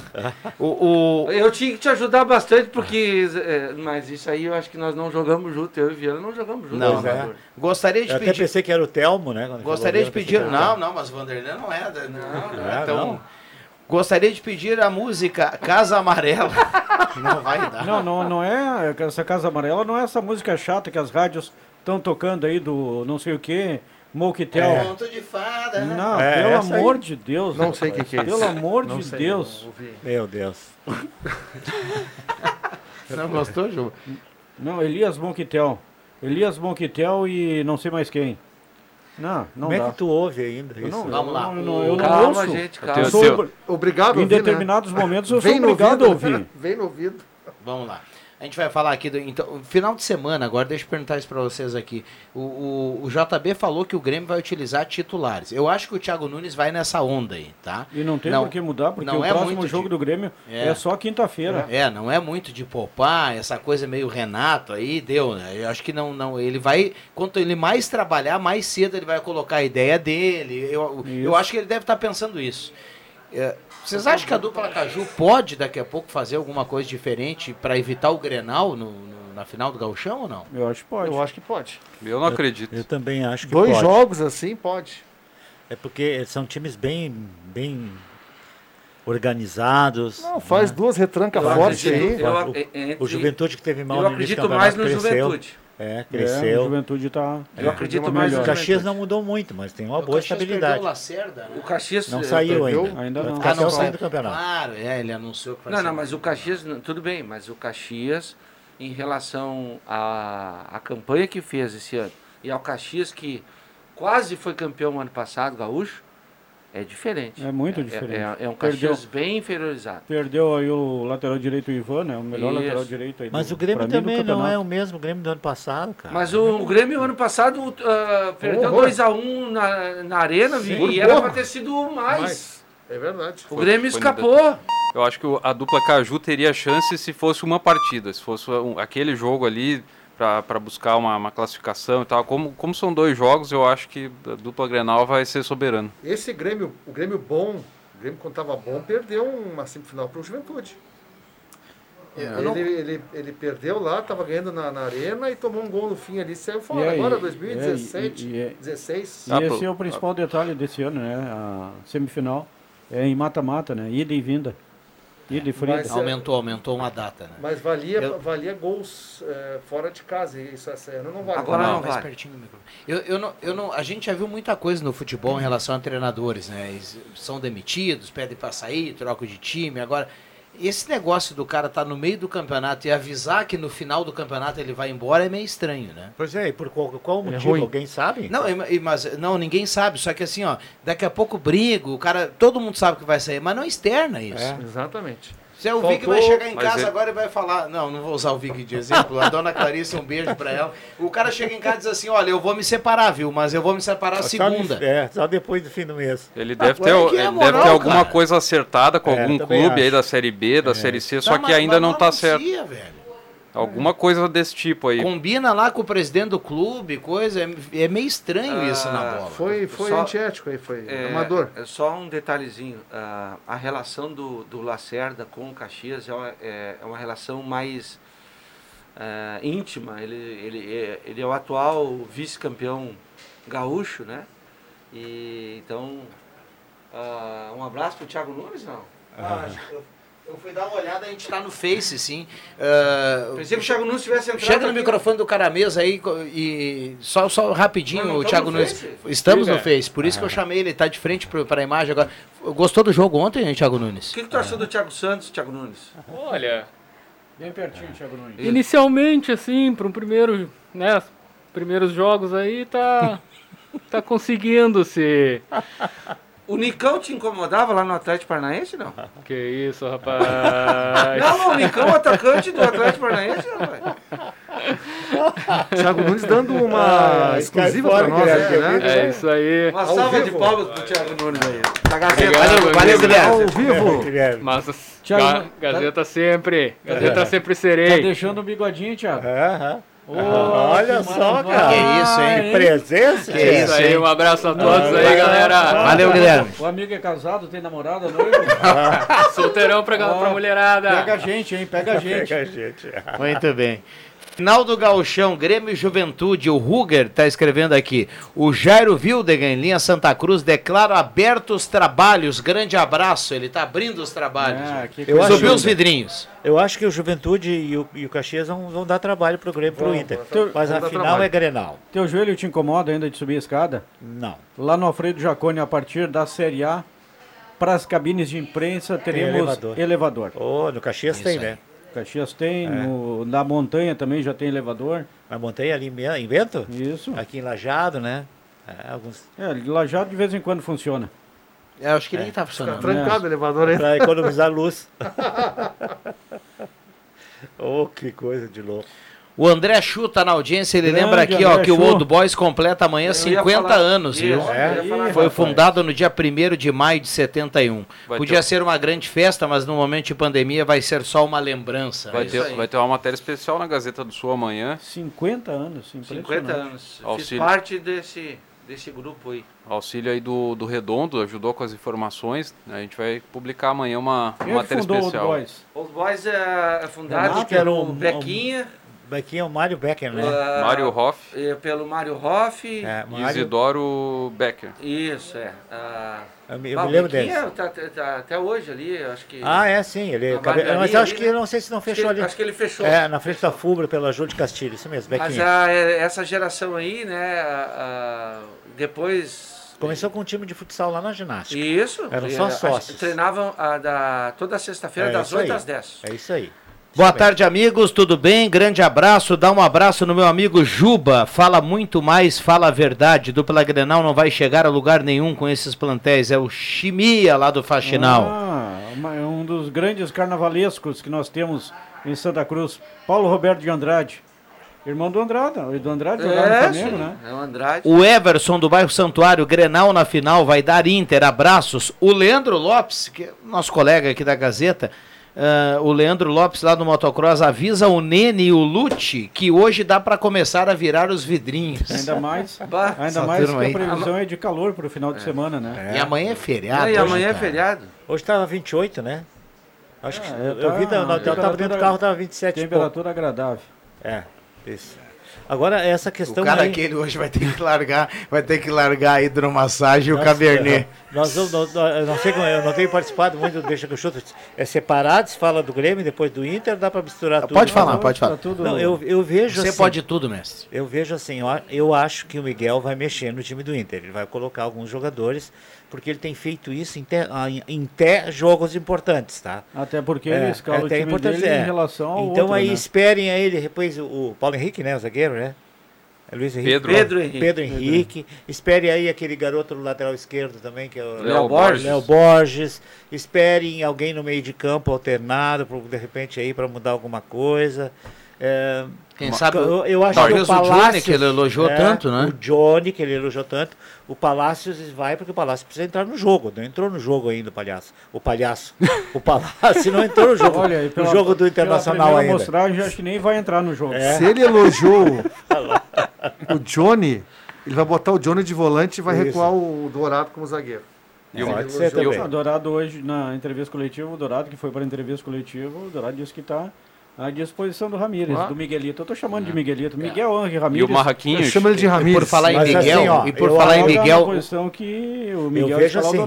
D: O, o,
F: Eu tinha que te ajudar bastante, porque. é, mas isso aí eu acho que nós não jogamos junto. Eu e o Viana não jogamos junto.
D: Não,
I: é.
D: gostaria de
I: Eu até
D: pedir.
I: pensei que era o Telmo, né?
D: Gostaria de pedir. Não, não, mas Vanderlei não é. Não, não
I: É,
D: é tão.
I: não.
D: Gostaria de pedir a música Casa Amarela. Não vai dar.
G: Não, não, não é. Essa Casa Amarela não é essa música chata que as rádios estão tocando aí do não sei o que, Moquitel.
D: Conto de fada. né?
G: Não,
I: É,
G: pelo
I: essa aí.
G: amor de Deus.
J: Não sei o que, que é isso.
G: Pelo amor
J: Não
G: de
J: sei,
G: Deus.
I: Meu Deus.
D: Não gostou, Ju?
G: Não, Elias Monquitel. Elias Monquitel e não sei mais quem. Não, não
I: Como é
G: dá.
I: que tu ouve ainda isso?
G: não,
D: Vamos lá.
G: não- eu não, eu não
F: Calma,
G: ouço.
F: gente, calma.
G: Eu sou,
J: Obrigado,
G: em
J: ouvir, né?
G: determinados momentos eu sou
J: Vem no
G: obrigado a
J: ouvido,
G: ouvir.
J: Vem no ouvido.
D: Vamos lá. A gente vai falar aqui do. Então, final de semana, agora deixa eu perguntar isso pra vocês aqui. O, o, o JB falou que o Grêmio vai utilizar titulares. Eu acho que o Thiago Nunes vai nessa onda aí, tá?
G: E não tem
D: Não,
G: por que mudar, porque
D: não
G: o
D: é
G: próximo jogo
D: de-
G: do Grêmio
D: É.
G: é, só quinta-feira.
D: É, não é muito de poupar, essa coisa meio Renato aí, deu, né? Eu acho que não, não, ele vai, quanto ele mais trabalhar, mais cedo ele vai colocar a ideia dele. Eu, eu acho que ele deve estar pensando isso. É, vocês acham que a dupla Caju pode daqui a pouco fazer alguma coisa diferente para evitar o Grenal no, no- na final do Gauchão ou não?
G: Eu acho que pode.
J: Eu acho que pode.
K: Eu não acredito.
I: Eu também acho que
J: Dois
I: pode.
J: jogos assim, pode.
I: É porque são times bem, bem organizados.
J: Não, faz
I: né?
J: duas retrancas fortes aí.
F: eu
I: O-
F: ac-
I: o,
F: entre-
I: o Juventude que teve mal
F: Eu
I: no
F: acredito mais no
I: cresceu.
F: Juventude.
I: É,
G: É, o
I: cresceu.
G: Juventude tá.
F: Eu acredito mais
I: o. Caxias não mudou muito, mas tem uma
D: O
I: boa
D: Caxias
I: estabilidade.
D: o Lacerda, né?
F: O Caxias.
I: Não
F: eh,
I: saiu
J: perdeu?
I: ainda.
G: Ainda não.
D: Ah, não saiu.
I: do campeonato.
D: Claro, é, ele anunciou que vai
F: Não,
D: ser
F: não,
D: mais
F: mas o. Caxias, tudo bem, mas o Caxias, em relação à, à campanha que fez esse ano, e ao Caxias que quase foi campeão ano passado, gaúcho, é diferente.
G: É muito diferente.
F: É, é, é um Caxias bem inferiorizado.
G: Perdeu aí o lateral direito Ivan, né? O melhor Isso. lateral direito aí.
I: Mas do, o Grêmio também não é o mesmo Grêmio do ano passado, cara.
F: Mas o, o Grêmio ano passado uh, perdeu 2x1 um na, na arena Sim, e era para ter sido mais. mais.
J: É verdade.
F: O Grêmio escapou.
K: Eu acho que a dupla Caju teria chance se fosse uma partida, se fosse um, aquele jogo ali para buscar uma, uma, classificação e tal. Como, como são dois jogos, eu acho que a dupla Grenal vai ser soberano.
J: Esse Grêmio, o Grêmio bom, o Grêmio quando estava bom, perdeu uma semifinal para o Juventude. É, ele, não... ele, ele, perdeu lá, estava ganhando na, na, arena e tomou um gol no fim ali, saiu fora. Aí, Agora, 2017, é, e, 16.
G: E ah, esse é o principal detalhe desse ano, né? A semifinal é em mata-mata, né? Ida e vinda. E de Mas,
D: aumentou, aumentou uma data, né?
J: Mas valia, eu... valia gols é, fora de casa, isso essa ano não vale.
D: Agora
J: não,
D: não mais pertinho do microfone. Eu, eu, não, eu não, a gente já viu muita coisa no futebol em relação a treinadores, né? Eles são demitidos, pedem para sair, trocam de time. Agora, esse negócio do cara estar tá no meio do campeonato e avisar que no final do campeonato ele vai embora é meio estranho, né?
I: Pois é, e por qual, qual é motivo? É Alguém sabe?
D: Não, mas não, ninguém sabe. Só que assim, ó, daqui a pouco brigo, o cara, todo mundo sabe que vai sair, mas não externa isso. É,
J: exatamente.
D: Se é o Vic vai chegar em casa agora e vai falar. Não, não vou usar o Vic de exemplo. A dona Clarice, um beijo pra ela. O cara chega em casa e diz assim: Olha, eu vou me separar, viu? Mas eu vou me separar só segunda.
I: é, só depois do fim do mês.
K: Ele deve ter, é ele moral, deve ter alguma cara. coisa acertada com é, algum clube acho. aí da Série B, da é. Série C, só tá, que ainda não tá certo. Velho. Alguma coisa desse tipo aí.
D: Combina lá com o presidente do clube, coisa. É, é meio estranho ah, isso na bola.
J: Foi, foi só, antiético aí, foi é, amador.
F: É só um detalhezinho. Uh, a relação do, do Lacerda com o Caxias é uma, é, é uma relação mais uh, íntima. Ele, ele, é, ele é o atual vice-campeão gaúcho, né? E então. Uh, um abraço pro Thiago Nunes, não? Ah, acho que eu
D: eu fui dar uma olhada, a gente está no Face, sim.
F: Uh, Pensei que o Thiago Nunes tivesse entrado.
D: Chega no aqui. microfone do cara mesa aí e só, só rapidinho, não, o Thiago Nunes. Face? Estamos no Face, por isso ah. que eu chamei ele, está de frente para a imagem agora. Gostou do jogo ontem, hein, Thiago Nunes?
F: O que, que tu achou do Thiago Santos, Thiago Nunes?
L: Olha.
G: Bem pertinho, Thiago Nunes.
L: Inicialmente, assim, para um primeiro, né, primeiros jogos aí, tá, tá conseguindo se
F: o Nicão te incomodava lá no Atlético Paranaense, não?
L: Que isso, rapaz.
F: não, o Nicão, atacante do Atlético Paranaense, rapaz.
J: Thiago Nunes dando uma ah, exclusiva para nós,
L: é, né? É isso aí.
F: Uma salva de palmas pro Thiago Nunes aí.
D: Tá Gazeta. Valeu, valeu, Guilherme.
J: Ao vivo.
L: Mas, Thiago, Gazeta sempre. Gazeta é. sempre serei. Tá
G: deixando o bigodinho, Thiago?
I: Aham. Oh, Olha só, cara.
D: Que isso, hein?
I: Que presença.
L: Que é isso aí. Um abraço a todos ah, aí, galera.
D: Valeu, Guilherme.
G: O amigo é casado, tem namorada, noivo?
L: Solteirão pra, oh, pra mulherada.
G: Pega a gente, hein? Pega a gente.
I: Pega a gente.
D: Muito bem. Final do Gauchão, Grêmio Juventude, o Ruger está escrevendo aqui. O Jairo Wildegen, em linha Santa Cruz, declara abertos trabalhos. Grande abraço, ele está abrindo os trabalhos. Ah, eu Subiu os vidrinhos.
I: Eu acho que o Juventude e o, e o Caxias vão, vão dar trabalho para o Grêmio para o Inter. Teu, mas a final é Grenal.
G: Teu joelho te incomoda ainda de subir a escada?
I: Não.
G: Lá no Alfredo Jacone, a partir da Série A, para as cabines de imprensa, teremos elevador. elevador.
I: Oh, no Caxias Isso tem, aí. né?
G: Caxias tem, é. no, na montanha também já tem elevador.
I: Na montanha ali em Vento?
G: Isso.
I: Aqui em Lajado, né?
G: É, alguns... é Lajado de vez em quando funciona.
D: É, acho que é. nem tá funcionando.
J: Fica trancado é. o elevador aí.
I: Para economizar luz. oh, que coisa de louco.
D: O André chuta na audiência, ele Grande lembra aqui André ó, que Chu. o Old Boys completa amanhã Eu 50 falar, anos, isso, viu? É, Foi fundado no dia 1 de maio de 71. Vai Podia ter... ser uma grande festa, mas no momento de pandemia vai ser só uma lembrança.
K: Vai, ter, vai ter uma matéria especial na Gazeta do Sul amanhã.
G: 50 anos,
F: 50 anos. Auxílio. Fiz parte desse, desse grupo aí.
K: Auxílio aí do, do Redondo, ajudou com as informações. A gente vai publicar amanhã uma, uma matéria especial.
F: Old Boys? Old Boys é, é fundado pelo Bequinha.
I: Bequinha é o Mário Becker, né?
K: Uh, Mário Hoff.
F: É, pelo Mário Hoff.
K: É, Mário... Isidoro Becker.
F: Isso, é. Uh,
I: eu me, eu me lembro dele.
F: Tá, tá, tá, até hoje ali, acho que.
I: Ah, é sim. Ele, cabe... Mas acho ali, que não sei se não fechou
F: acho
I: ali.
F: Acho que ele fechou.
I: É, na frente da Fubra, pela Júlio de Castilho, isso mesmo,
F: Bequinha. Mas a, é, essa geração aí, né, a, depois.
I: Começou com um time de futsal lá na ginástica.
F: Isso.
I: Eram só sócios.
F: Treinavam a, da, toda sexta-feira, é das 8 às 10.
I: É isso aí.
D: Boa tarde, amigos, tudo bem? Grande abraço, dá um abraço no meu amigo Juba. Fala muito mais, fala a verdade. Dupla Grenal não vai chegar a lugar nenhum com esses plantéis. É o Chimia lá do Faxinal.
G: Ah, é um dos grandes carnavalescos que nós temos em Santa Cruz. Paulo Roberto de Andrade. Irmão do Andrade, o do Andrade
F: é, no Flamengo, né? É o Andrade.
D: O Everson do bairro Santuário, Grenal na final, vai dar Inter, abraços. O Leandro Lopes, que é nosso colega aqui da Gazeta, Uh, o Leandro Lopes lá do Motocross avisa o Nene e o Lute que hoje dá para começar a virar os vidrinhos.
G: Ainda mais, ainda mais que a previsão é de calor para o final de é. semana, né?
D: É. E amanhã é feriado.
F: É, e amanhã é feriado.
I: Hoje estava 28, né? Acho que eu, eu vi, eu estava dentro do carro, estava 27.
G: Temperatura agradável.
I: É, isso. Agora, essa questão.
D: O cara aí... aquele hoje vai ter que largar, vai ter que largar a hidromassagem e o cabernet.
I: Nós, nós, nós, eu não sei como, eu não tenho participado muito do Deixa que eu chuto. É separado, se fala do Grêmio, depois do Inter, dá para misturar tudo.
D: Pode falar, pode falar.
I: Tudo... Não, eu, eu vejo
D: Você
I: assim,
D: pode tudo, mestre.
I: Eu vejo assim, eu, eu acho que o Miguel vai mexer no time do Inter. Ele vai colocar alguns jogadores porque ele tem feito isso em, te, em te jogos importantes, tá?
G: Até porque é, ele escala o time dele é. em relação ao
I: Então
G: outro,
I: aí
G: né?
I: esperem aí, depois o, o Paulo Henrique, né, o zagueiro, né? É Luiz Henrique.
K: Pedro,
I: Pedro Henrique. Pedro Henrique. Espere aí aquele garoto no lateral esquerdo também, que é o Léo Borges. Léo Borges. Espere alguém no meio de campo alternado, de repente aí para mudar alguma coisa. É,
D: Quem sabe
I: eu, eu acho
D: que o, Palácio, Johnny, que ele elogiou é, tanto, né?
I: O Johnny, que ele elogiou tanto. O Palácio vai porque o Palácio precisa entrar no jogo. Não entrou no jogo ainda o palhaço. O palhaço. o Palácio não entrou no jogo. Olha, pela, no jogo do Internacional ainda.
G: mostragem, acho que nem vai entrar no jogo.
J: É. Se ele elogiou o Johnny, ele vai botar o Johnny de volante e vai Isso. recuar o Dourado como zagueiro.
G: E o Dourado hoje, na entrevista coletiva, o Dourado, que foi para a entrevista coletiva, o Dourado disse que está à disposição do Ramírez, ah. do Miguelito. Eu tô chamando de é. Miguelito. Miguel Angel Ramírez.
K: E o Marraquinhos.
J: Chama ele de Ramírez.
D: Por falar em Mas Miguel, assim, ó, e por falar em Miguel.
G: posição que o Miguel
I: eu vejo assim,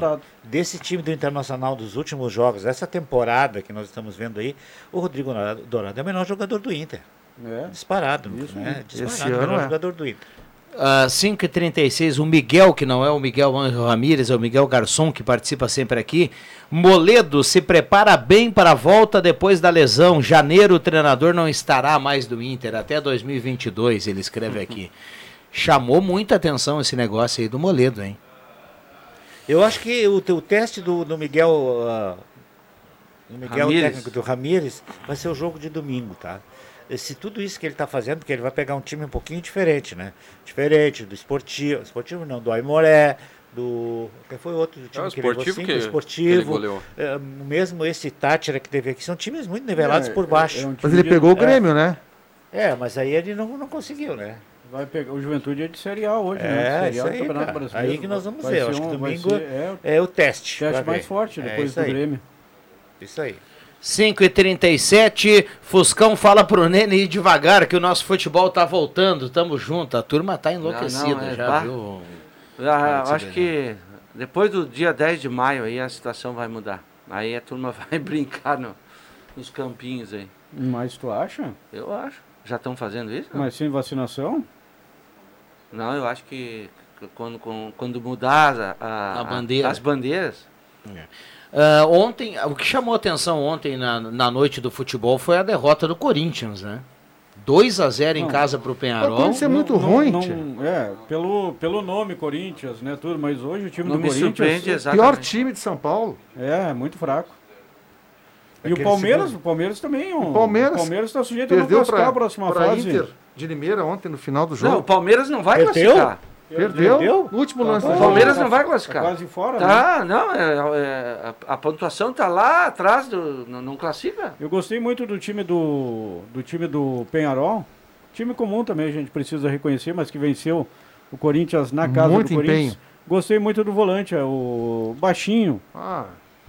I: desse time do Internacional dos últimos jogos, essa temporada que nós estamos vendo aí, o Rodrigo Dourado é o menor jogador do Inter. É. Disparado, Isso, né? Disparado, Esse o menor é. jogador do Inter.
D: Uh, 5h36, o Miguel, que não é o Miguel Angel Ramírez, é o Miguel Garçom, que participa sempre aqui. Moledo se prepara bem para a volta depois da lesão. Janeiro o treinador não estará mais do Inter, até 2022, ele escreve aqui. Chamou muita atenção esse negócio aí do Moledo, hein?
I: Eu acho que o, o teste do, do Miguel, uh, do Miguel Ramírez. técnico do Ramírez, vai ser o jogo de domingo, tá? se tudo isso que ele está fazendo, porque ele vai pegar um time um pouquinho diferente, né? Diferente do esportivo, esportivo não, do Aimoré, do. Quem foi outro do time é,
K: que esportivo
I: ele
K: que,
I: esportivo. Que é, mesmo esse Tátira que teve aqui, são times muito nivelados é, por baixo. É,
J: um mas ele de, pegou o Grêmio, né?
I: É, mas aí ele não, não conseguiu, né?
G: Vai pegar o Juventude é de Série A hoje,
I: é,
G: né?
I: Série A aí, Campeonato Aí que nós vamos ver. Um, acho que domingo ser, é, é, o teste.
G: O teste mais forte depois do Grêmio.
I: Isso aí.
D: 5 e 37 Fuscão fala pro Nene ir devagar, que o nosso futebol tá voltando, tamo junto. A turma tá enlouquecida, não, não, é, já bah, viu?
F: Já, acho que depois do dia 10 de maio aí a situação vai mudar. Aí a turma vai brincar no, nos campinhos aí.
G: Mas tu acha?
F: Eu acho. Já estão fazendo isso?
G: Mas sem vacinação?
F: Não, eu acho que quando, quando mudar a, a, a bandeira. as bandeiras.
D: É. Uh, ontem, o que chamou atenção ontem na, na noite do futebol foi a derrota do Corinthians, né? 2 a 0 em casa para o Penharol. O
J: Corinthians é muito não, ruim, não,
G: não, É, pelo, pelo nome Corinthians, né, tudo, mas hoje o time não do Corinthians
J: é o pior time de São Paulo.
G: É, muito fraco. E o Palmeiras, o Palmeiras também.
J: O Palmeiras,
G: o Palmeiras está sujeito a não classificar a próxima fase. Inter
J: de Limeira ontem no final do jogo. Não,
F: o Palmeiras não vai Perdeu? classificar.
J: Perdeu? Perdeu? No último tá lance.
F: O Palmeiras não vai classificar.
G: Tá quase fora,
F: tá, né? não, é, é, a, a, pontuação tá lá atrás, do, não, não, classifica.
G: Eu gostei muito do time do, do time do Penharol. Time comum também, a gente precisa reconhecer, mas que venceu o Corinthians na casa muito do Corinthians. Empenho. Gostei muito do volante, é o Baixinho. Ah.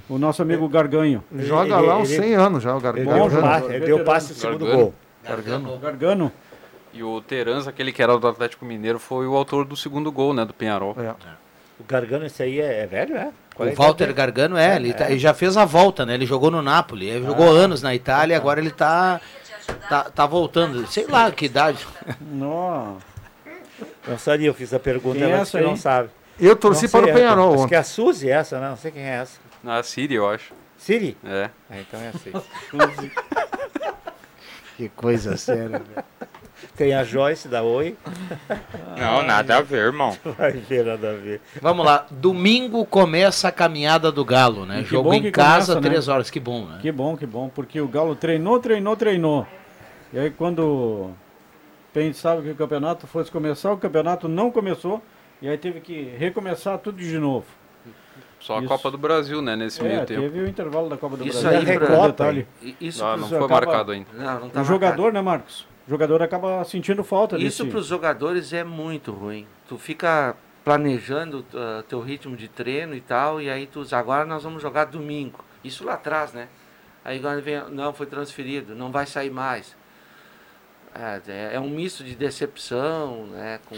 G: O nosso amigo é, Garganho.
J: Joga ele, lá uns 100 anos já, o
I: Garganho. Ele, deu, passe, ele deu passe no segundo gol.
G: Gargano. Gargano.
K: E o Terans, aquele que era do Atlético Mineiro, foi o autor do segundo gol, né, do Penharol. É.
I: O Gargano, esse aí é, é velho, é?
D: O Walter Gargano é, ele, tá, ele, já fez a volta, né? Ele jogou no Napoli, ele ah, jogou anos na Itália, ah, agora ele tá, tá, tá voltando. Sei lá que idade.
I: Nossa. Não sabia, eu fiz a pergunta, quem é essa não sabe.
J: Eu torci para o Penharol.
I: Acho que é a Suzy essa, né? Não sei quem é essa.
K: Não, a Siri, eu acho.
I: Siri?
K: É.
I: Ah, então é assim.
D: Que coisa séria, velho.
I: Tem a Joyce da Oi.
M: Não, nada a ver, irmão.
I: Vai ver, nada a ver.
D: Vamos lá, domingo começa a caminhada do Galo, né?
G: Que
D: Jogo
G: bom
D: em
G: que
D: casa,
G: começa, né?
D: três horas, que bom, né?
G: Que bom, que bom, porque o Galo treinou, treinou, treinou. E aí quando pensava que o campeonato fosse começar, o campeonato não começou, e aí teve que recomeçar tudo de novo.
K: Só a
G: Isso.
K: Copa do Brasil, né, nesse
G: É,
K: meio tempo.
G: teve o intervalo da Copa do
F: Isso
G: Brasil.
F: aí,
G: Recopa,
F: pra-
G: detalhe.
F: Isso pros-
K: não foi
G: acaba-
K: marcado ainda.
F: Não, não tá
G: O jogador,
F: marcado.
G: né, Marcos? O jogador acaba sentindo falta
F: Isso para os jogadores é muito ruim. Tu fica planejando uh, teu ritmo de treino e tal, e aí tu agora nós vamos jogar domingo. Isso lá atrás, né? Aí agora vem, não, foi transferido, não vai sair mais. É, é- é um misto de decepção, né? Com.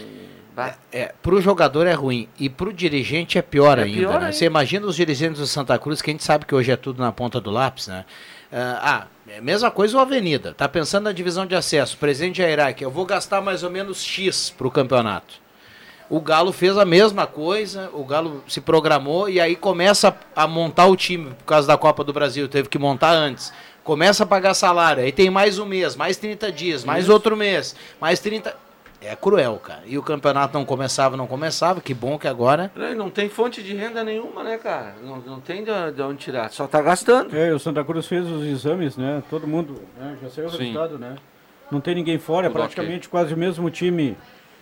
F: bah,
D: É, pro jogador é ruim e pro dirigente é pior
F: É
D: ainda,
F: pior
D: né?
F: ainda.
D: Você imagina os dirigentes do Santa Cruz, que a gente sabe que hoje é tudo na ponta do lápis, né? Ah, é a mesma coisa o Avenida. Tá pensando na divisão de acesso. Presidente Jairac, eu vou gastar mais ou menos X pro campeonato. O Galo fez a mesma coisa, o Galo se programou e aí começa a montar o time por causa da Copa do Brasil, teve que montar antes. Começa a pagar salário, aí tem mais um mês, mais 30 dias, mais outro mês, mais 30. É cruel, cara. E o campeonato não começava, não começava, que bom que agora.
F: Não, não tem fonte de renda nenhuma, né, cara? Não, não tem de, de onde tirar, só tá gastando.
G: É, o Santa Cruz fez os exames, né? Todo mundo, né? já saiu o
K: Sim.
G: resultado, né? Não tem ninguém fora, é
K: Tudo
G: praticamente quase o mesmo time.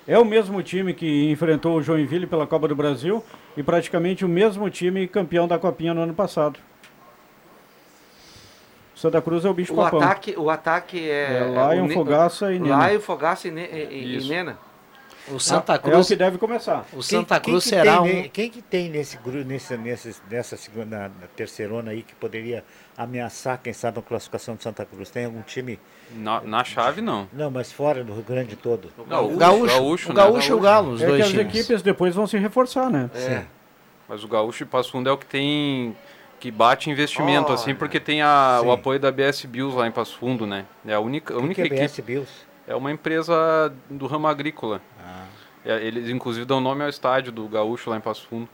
G: É o mesmo time que enfrentou o Joinville pela Copa do Brasil e praticamente o mesmo time campeão da Copinha no ano passado. O Santa Cruz é o bicho
F: O
G: papão.
F: ataque, o ataque é.
G: É Lion,
F: o Ne-
G: Fogaça e Nena.
F: Lion, Fogaça e, Ne- e- e-. Nena.
D: O Santa
G: É o
D: Cruz.
G: que deve começar.
D: O Santa Cruz
I: que
D: será
I: tem,
D: um.
I: Quem que tem nesse grupo, nesse, nesse, nessa segunda, na terceirona aí que poderia ameaçar, quem sabe, a classificação de Santa Cruz? Tem algum time?
K: Na, na chave, não.
I: Não, mas fora do Rio Grande todo.
K: Não,
D: O Gaúcho,
K: Gaúcho,
D: o
K: né?
D: Gaúcho e o Galo, os
G: É que
D: dois
G: as
D: times.
G: equipes depois vão se reforçar, né?
F: É.
K: Mas o Gaúcho e Passo Fundo é o que tem. Que bate investimento, assim, porque tem a, o apoio da BS Bills lá em Passo Fundo, né? É a única, a
I: que,
K: única
I: que é. BS Bills?
K: É uma empresa do ramo agrícola.
I: Ah.
K: É, eles, inclusive, dão nome ao estádio do Gaúcho lá em Passo Fundo.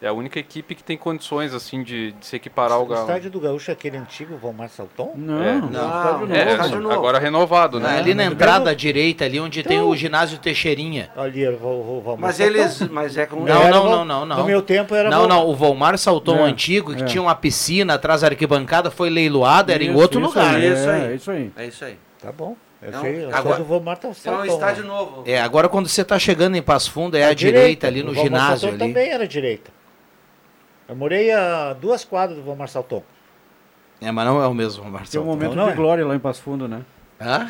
K: É a única equipe que tem condições, assim, de, de se equiparar ao
I: O
K: Galo.
I: estádio do Gaúcho é aquele antigo Valmar Salton?
G: Não,
K: É.
F: Não,
G: estádio novo.
K: É,
F: Estádio novo.
K: agora renovado, né?
D: É, ali na entrada à direita, ali onde tem o ginásio Teixeirinha.
I: Ali era o, o Valmar
F: Mas
I: Salton.
F: eles. Mas é com.
D: Não,
I: Era
D: não,
I: o-
D: não, não, não.
I: No meu tempo era
D: Não, não, o Volmar saltou um
G: É,
D: antigo que
G: é.
D: tinha uma piscina atrás da arquibancada, foi leiloado, era em
G: Isso,
D: outro
G: isso
D: lugar.
G: aí,
F: Isso aí.
G: É, isso aí.
F: É isso aí.
I: Tá bom. Eu
F: Não,
I: sei, o
F: agora-
I: Valmar tá
F: É um
I: Salton.
F: estádio novo.
D: É, agora quando você tá chegando em Passo Fundo, é
I: À
D: à direita, ali
I: o
D: no
I: Valmar
D: ginásio
I: Salton
D: ali.
I: também era direita. Eu morei a duas quadras do Valmar Salton.
D: É, mas não é o mesmo Volmar
G: Tem um
D: Salton.
G: momento
I: não
G: de
I: é?
G: glória lá em Passo Fundo, né?
D: Hã?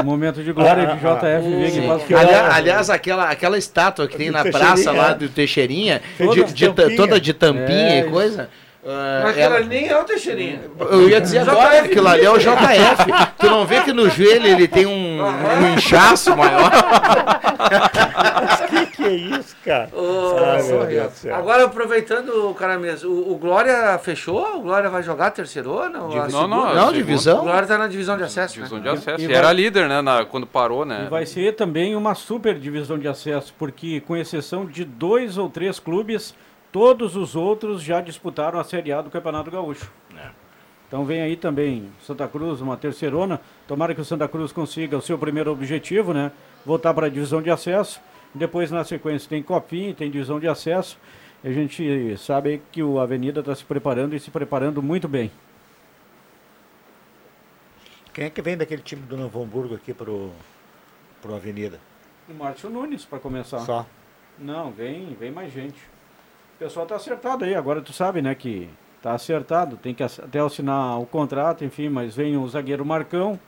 G: Um momento de glória
I: Ah,
G: de JF
I: ah,
G: Vig
D: Sim.
G: em Passo Fundo.
D: Ali- aliás, aquela, aquela estátua que tem na praça lá
I: é.
D: do Teixeirinha,
I: Toda
D: de-
I: de
D: de toda de tampinha
G: É,
D: e coisa. ah,
F: Mas
D: ela-
F: aquilo ali nem é o Teixeirinha.
D: Eu ia dizer agora, aquilo ali é o JF. Tu não vê que no joelho ele tem um, um inchaço maior?
I: que é isso, cara? Do céu.
F: Agora, aproveitando, cara mesmo, o, o Glória fechou? O Glória vai jogar a terceirona? ou a
K: Não,
F: segunda?
K: não,
D: Não, divisão?
F: O Glória tá na divisão de acesso,
K: Divisão
F: né?
K: de acesso.
G: E
K: E,
G: vai-
K: era líder, né? na- quando parou, né?
G: E vai ser também uma super divisão de acesso, porque com exceção de dois ou três clubes, todos os outros já disputaram a Série A do Campeonato Gaúcho. Então vem aí também Santa Cruz, uma terceirona. Tomara que o Santa Cruz consiga o seu primeiro objetivo, né? Voltar para a divisão de acesso. Depois, na sequência, tem Copinha, tem divisão de acesso. E a gente sabe que o Avenida está se preparando e se preparando muito bem.
I: Quem é que vem daquele time do Novo Hamburgo aqui pro, pro Avenida?
G: O Márcio Nunes, para começar.
I: Só.
G: Não, vem, vem mais gente. O pessoal tá acertado aí, agora tu sabe, né, que tá acertado, tem que até assinar o contrato, enfim, mas vem o zagueiro Marcão,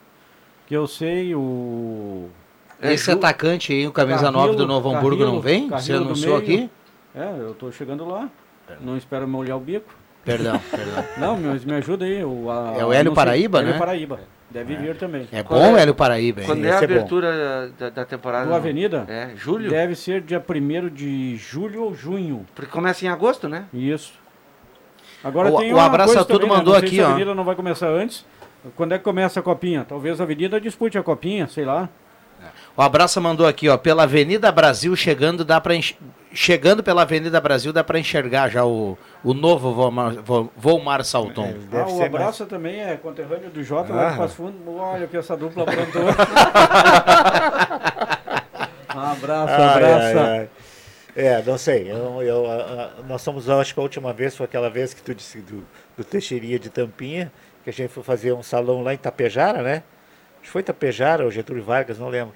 G: que eu sei, o...
D: Esse
F: Ju-
D: atacante aí, o camisa
G: Carrilo-
D: 9 do Novo Hamburgo, não
G: Carrilo-
D: vem? Você
G: Carrilo do
D: anunciou aqui?
G: É, eu tô chegando lá, não espero molhar o bico.
D: Perdão, perdão.
G: Não, mas me ajuda aí. O, a-
D: É o Hélio
G: não sei-
D: Paraíba,
G: Hélio
D: né?
G: Paraíba, deve vir também.
D: É bom, Hélio Paraíba, hein?
F: Quando é a
I: é
F: abertura da, da temporada?
G: Do Avenida?
F: É, julho?
G: Deve ser dia 1 de julho ou junho.
F: Porque começa em agosto, né?
G: Isso. Agora
D: O-
G: tem
D: o
G: coisa
D: Tudo
G: também, né?
D: mandou
G: não
D: aqui,
G: se a
D: ó.
G: Avenida não vai começar antes. Quando é que começa a copinha? Talvez a Avenida dispute a copinha, sei lá.
D: O Abraça mandou aqui, ó, pela Avenida Brasil chegando, dá pra enx- chegando pela Avenida Brasil dá para enxergar já o, o novo Volmar, Volmar Salton.
G: É, ah, o abraço mais... também é conterrâneo do Jota, ah. lá Passo Fundo. Olha que essa dupla plantou. um abraço, um abraço. Ai, ai.
I: É, não sei. Eu, eu, nós somos, acho que a última vez foi aquela vez que tu disse do, do Teixeiria de Tampinha, que a gente foi fazer um salão lá em Tapejara, né? Acho que foi Tapejara ou Getúlio Vargas, não lembro.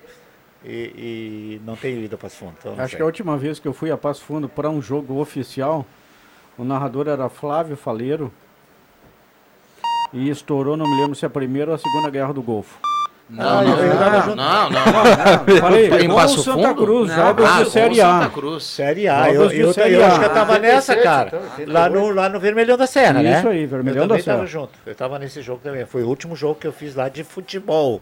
I: E, e não tenho ido a Passo Fundo. Então
G: acho sei. que a última vez que eu fui a Passo Fundo para um jogo oficial, o narrador era Flávio Faleiro. E estourou, não me lembro se é a primeira ou a segunda guerra do Golfo.
D: Não, não, não, não, não,
G: Falei, em Passo
D: Santa
G: Fundo? Cruz, jogos ah, de Série A.
I: Santa Cruz. Série A. Eu, eu, série eu acho que eu tava nessa, cara. Lá no, lá no Vermelhão da Serra, né?
G: Isso aí, Vermelhão da Serra.
I: Eu tava junto. Eu tava nesse jogo também. Foi o último jogo que eu fiz lá de futebol.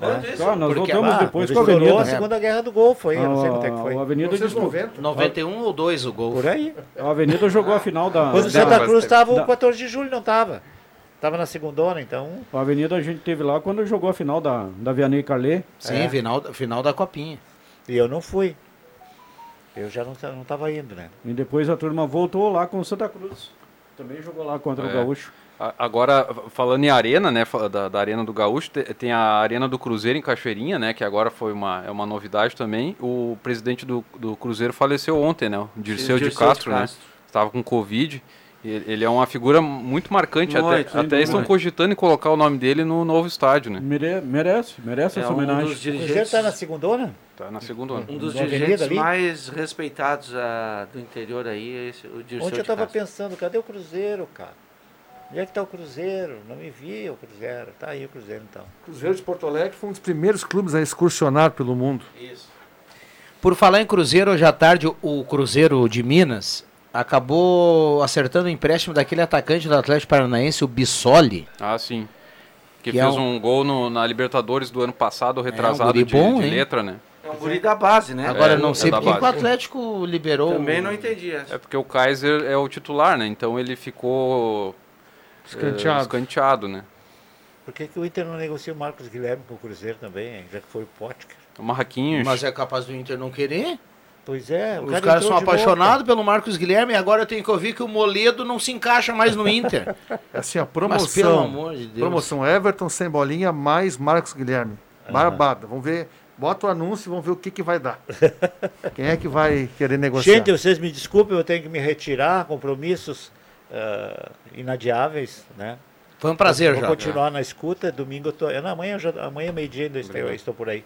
G: É. Só, nós Porque voltamos depois com a Avenida.
I: a Segunda Guerra do Golfo aí, não sei quanto é que foi.
G: A Avenida de
D: 90. 91 ou 2 o gol.
I: Por aí.
G: A Avenida jogou a final da...
I: Quando o Santa Cruz estava o 14 de julho, não estava. Tava na segundona, então.
G: A Avenida a gente teve lá quando jogou a final da, da Vianney Carlet.
D: Sim, é. final, final da Copinha.
I: E eu não fui. Eu já não, não tava indo, né?
G: E depois a turma voltou lá com o Santa Cruz. Também jogou lá contra é. o Gaúcho.
K: Agora, falando em arena, né, da, da, Arena do Gaúcho, tem a Arena do Cruzeiro em Cachoeirinha, né, que agora foi uma, é uma novidade também. O presidente do, do Cruzeiro faleceu ontem, né, o Dirceu, Dirceu de Castro, de Castro, né, estava com Covid. Ele é uma figura muito marcante. até até estão cogitando em colocar o nome dele no novo estádio, né?
G: Mere, merece, merece é essa um homenagem. Dos
I: dirigentes... O Cruzeiro está na segunda
K: Está na segunda Um,
F: um dos dirigentes mais respeitados uh, do interior aí é esse, o Dirceu
I: Ontem eu estava pensando, cadê o Cruzeiro, cara? Onde é que está o Cruzeiro? Não me via o Cruzeiro. Está aí o Cruzeiro, então.
J: Cruzeiro de Porto Alegre foi um dos primeiros clubes a excursionar pelo mundo.
D: Isso. Por falar em Cruzeiro, hoje à tarde o Cruzeiro de Minas acabou acertando o empréstimo daquele atacante do Atlético Paranaense, o Bissoli.
K: Ah, sim. Que, que fez é um... um... gol no, na Libertadores do ano passado, retrasado é um de, bom, de letra, né?
F: É um guri da base, né?
D: Agora, é, não sei é por que o Atlético liberou...
F: Também não entendi essa.
K: É porque o Kaiser é o titular, né? Então ele ficou... Escanteado. É, escanteado, né?
I: Por que, que o Inter não negocia o Marcos Guilherme com o Cruzeiro também, já que foi o Potker?
K: O Marraquinhos.
D: Mas é capaz do Inter não querer?
I: Pois é.
D: Os cara caras são apaixonados pelo Marcos Guilherme e agora eu tenho que ouvir que o Moledo não se encaixa mais no Inter.
J: É assim, a promoção. Mas, pelo amor de Deus. Promoção Everton sem bolinha mais Marcos Guilherme. Uhum. Barbada. Vamos ver. Bota o anúncio e vamos ver o que, que vai dar. Quem é que vai querer negociar?
I: Gente, vocês me desculpem, eu tenho que me retirar. Compromissos uh, inadiáveis, né?
D: Foi um prazer,
I: Vou
D: já.
I: Vou continuar na escuta. Domingo eu tô. Eu, não, amanhã, já, amanhã meio-dia ainda estou, estou por aí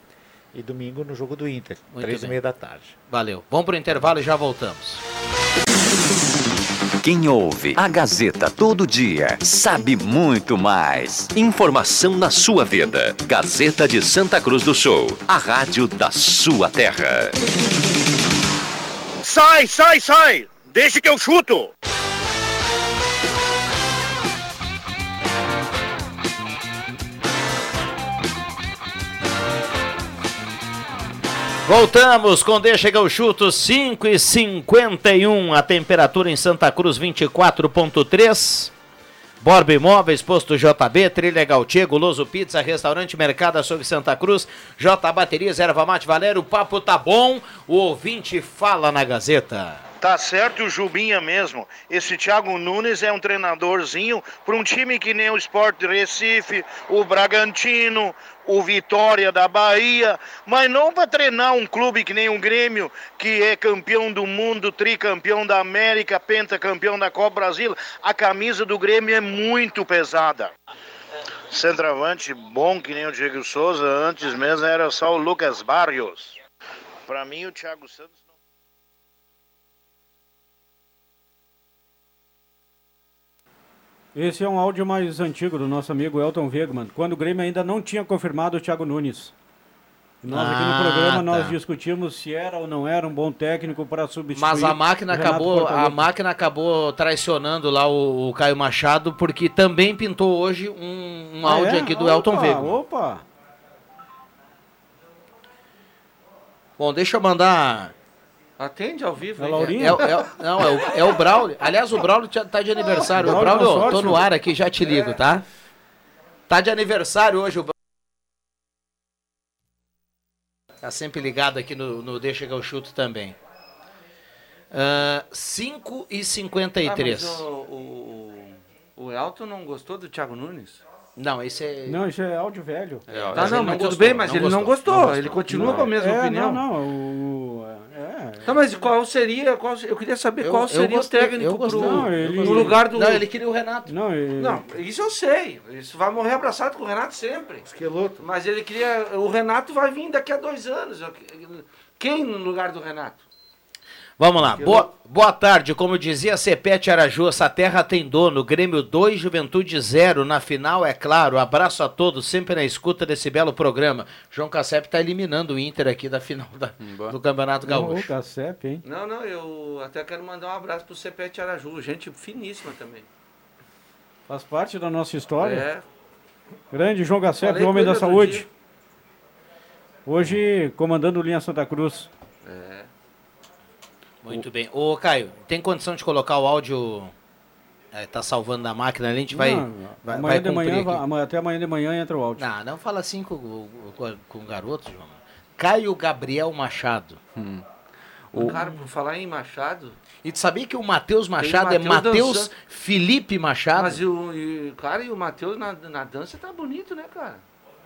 I: e domingo no jogo do Inter, Muito três bem. e meia da tarde.
D: Valeu. Vamos para o intervalo e já voltamos.
A: Quem ouve a Gazeta todo dia sabe muito mais. Informação na sua vida. Gazeta de Santa Cruz do Sul, a rádio da sua terra.
B: Sai, sai, sai! Deixa que eu chuto!
D: Voltamos com Deixa o chuto 5 e 51 a temperatura em Santa Cruz 24.3. Borba Imóveis, Posto JB, Trilha Gautier, Guloso Pizza, Restaurante Mercado Açougue Santa Cruz, J Baterias, Erva Mate Valério, o papo tá bom, o ouvinte fala na Gazeta.
B: Tá certo o Jubinha mesmo. Esse Thiago Nunes é um treinadorzinho para um time que nem o Sport Recife, o Bragantino, o Vitória da Bahia, mas não para treinar um clube que nem o Grêmio, que é campeão do mundo, tricampeão da América, pentacampeão da Copa Brasil. A camisa do Grêmio é muito pesada. Centroavante bom que nem o Diego Souza, antes mesmo era só o Lucas Barrios. Para mim, o Thiago Santos.
G: Esse é um áudio mais antigo do nosso amigo Elton Wegman, quando o Grêmio ainda não tinha confirmado o Thiago Nunes. Nós ah, aqui no ah, programa tá. nós discutimos se era ou não era um bom técnico para substituir.
D: Mas a máquina acabou, a máquina acabou traicionando lá o, o, Caio Machado porque também pintou hoje um, um ah, áudio é? aqui do Elton Wegman.
G: Opa.
D: Bom, deixa eu mandar
F: Atende ao vivo,
D: é, Laurinha? É, é, não, é o, é o Braulio. Aliás, o Braulio tá de aniversário. O Braulio, Braulio tô no ar aqui, já te ligo, tá? Tá de aniversário hoje o Braulio. Tá sempre ligado aqui no, no Deixa que eu chuto também. Uh, 5 e 53.
F: Ah, mas o, o, o Elton não gostou do Thiago Nunes?
D: Não, esse é.
G: Não, isso é áudio velho.
F: É, tá, não, mas tudo bem, mas ele não gostou. Ele continua com a mesma
G: é,
F: opinião.
G: Não, não, o. É.
F: Tá, mas qual seria. Qual, eu queria saber
D: Eu-
F: qual
D: eu
F: seria
D: gostei,
F: o técnico
D: eu gostei.
F: pro,
G: Não, ele-
F: no lugar do.
D: Não, ele queria o Renato.
G: Não, ele-
F: Não, isso eu sei. Isso vai morrer abraçado com o Renato sempre.
J: Esqueloto.
F: Mas ele queria. O Renato vai vir daqui a dois anos. Quem no lugar do Renato?
D: Vamos lá. Boa, boa tarde. Como dizia Cepete Araju, essa terra tem dono. Grêmio 2, Juventude 0. Na final, é claro. Abraço a todos, sempre na escuta desse belo programa. João Cassep está eliminando o Inter aqui da final da- do Campeonato Gaúcho.
G: Cacep, hein?
F: Não, não, eu até quero mandar um abraço pro Cepete Araju. Gente finíssima também.
G: Faz parte da nossa história.
F: É.
G: Grande João
F: Falei
G: homem da saúde.
F: dia.
G: Hoje, comandando linha Santa Cruz.
F: É.
D: Muito bem. Ô, Caio, tem condição de colocar o áudio. É, tá salvando na máquina ali, a gente vai.
G: Não,
D: vai,
G: amanhã
D: vai
G: de manhã, até amanhã de manhã entra o áudio.
D: Não, não fala assim com, com, com o garoto, João. Caio Gabriel Machado.
F: O... Cara, por falar em Machado.
D: E tu sabia que o Matheus
F: o
D: Machado é
F: Matheus
D: Matheus
F: dançando.
D: Felipe Machado?
F: Mas e o, e, cara, e o Matheus na, na dança tá bonito, né, cara?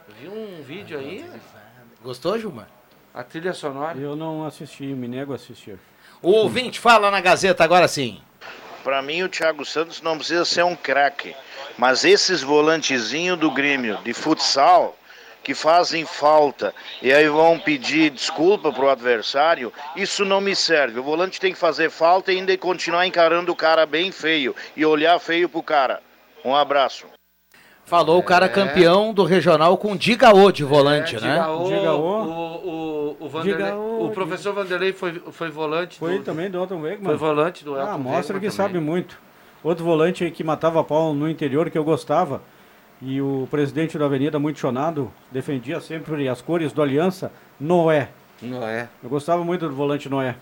F: Eu vi um vídeo aí.
D: Gostou, Gilmar?
F: A trilha sonora.
G: Eu não assisti, me nego a assistir.
D: O ouvinte fala na Gazeta agora sim.
B: Para mim, o Thiago Santos não precisa ser um craque, mas esses volantezinhos do Grêmio de futsal que fazem falta e aí vão pedir desculpa pro adversário, isso não me serve. O volante tem que fazer falta e ainda continuar encarando o cara bem feio e olhar feio pro cara. Um abraço.
D: Falou o cara campeão do regional com Digaô de volante, né?
F: Digaô,
G: Digaô.
F: O, o, o, Vanderlei,
G: Digaô,
F: o professor Vanderlei foi, foi volante.
G: Foi
F: do,
G: também do Elton Wegman.
F: Foi volante do Elton
G: Ah, mostra que
F: também.
G: sabe muito. Outro volante que matava pau no interior que eu gostava. E o presidente da Avenida, muito chonado, defendia sempre as cores do Aliança, Noé.
F: Noé.
G: Eu gostava muito do volante Noé.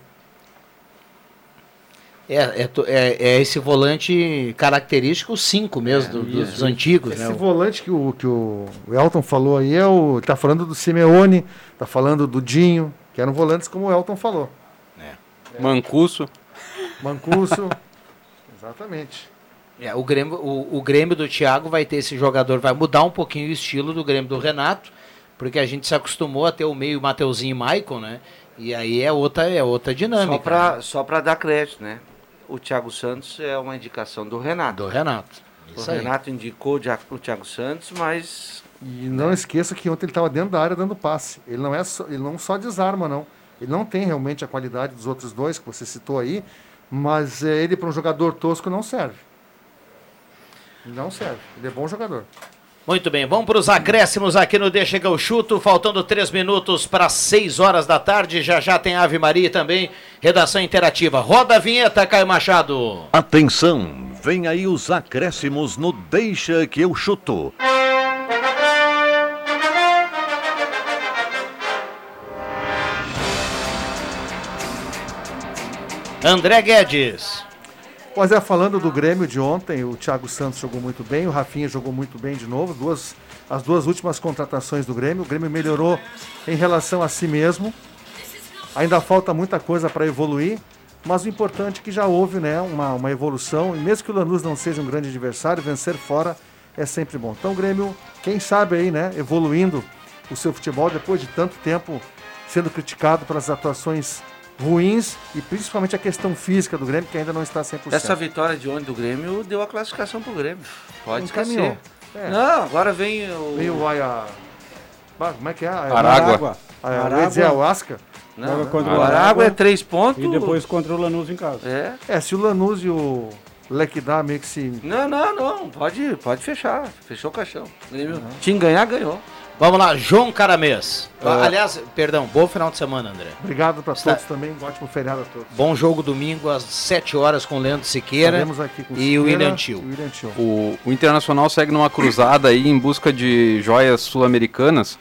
D: É, é, é- é esse volante característico 5 mesmo, do- dos
J: Isso.
D: antigos,
J: Esse
D: né?
J: volante que o, que o o Elton falou aí é o. Tá falando do Simeone, tá falando do Dinho, que eram volantes como o Elton falou.
K: Mancuso.
J: Mancuso. Exatamente.
D: É, o, Grêmio, o, o Grêmio do Thiago vai ter esse jogador, vai mudar um pouquinho o estilo do Grêmio do Renato, porque a gente se acostumou a ter o meio Mateuzinho e Maicon, né? E aí é outra, é outra dinâmica.
F: Só pra, só pra dar crédito, né? O Thiago Santos é uma indicação do Renato.
D: Do Renato.
F: O
D: Isso aí.
F: Renato indicou o o Thiago Santos, mas
J: E não esqueça que ontem ele estava dentro da área dando passe. Ele não, é só, ele não só desarma, não. Ele não tem realmente a qualidade dos outros dois que você citou aí, mas eh, ele para um jogador tosco não serve. Não serve. Ele é bom jogador.
D: Muito bem, vamos para os acréscimos aqui no Deixa que eu chuto, faltando três minutos para 6 horas da tarde, já já tem Ave Maria também, redação interativa. Roda a vinheta, Caio Machado.
A: Atenção, vem aí os acréscimos no Deixa que eu chuto.
D: André Guedes.
J: Pois é, falando do Grêmio de ontem, o Thiago Santos jogou muito bem, o Rafinha jogou muito bem de novo. Duas, as duas últimas contratações do Grêmio. O Grêmio melhorou em relação a si mesmo. Ainda falta muita coisa para evoluir, mas o importante é que já houve né, uma, uma evolução. E mesmo que o Lanús não seja um grande adversário, vencer fora é sempre bom. Então o Grêmio, quem sabe aí, né, evoluindo o seu futebol depois de tanto tempo sendo criticado pelas atuações ruins e principalmente a questão física do Grêmio, que ainda não está 100%.
F: essa vitória de ontem do Grêmio deu a classificação pro Grêmio. Pode
J: Encaminhou.
F: esquecer.
J: É.
F: Não, agora vem o.
J: Veio o Aia... Bah, Como é que é? Aia-
K: Aragua.
J: Ah, eu ia dizer o.
F: Não, não.
G: contra
F: o
G: o
F: Aragua
G: Aragua
F: é três pontos.
G: E depois contra o Lanús em casa.
F: É.
J: É, se o Lanús e o Lequidá meio que se...
F: Não, não, não. Pode, pode fechar. Fechou o caixão. O Grêmio tinha que ganhar, ganhou.
D: Vamos lá, João Caramês.
F: Ah.
D: Aliás, perdão, bom final de semana, André.
J: Obrigado para
D: Está-
J: todos também, um ótimo feriado a todos.
D: Bom jogo domingo às 7 horas com Leandro Siqueira
J: Estaremos aqui com
D: e
J: Siqueira
D: o William Tio.
J: e o William Tio.
K: O, Internacional segue numa cruzada aí em busca de joias sul-americanas.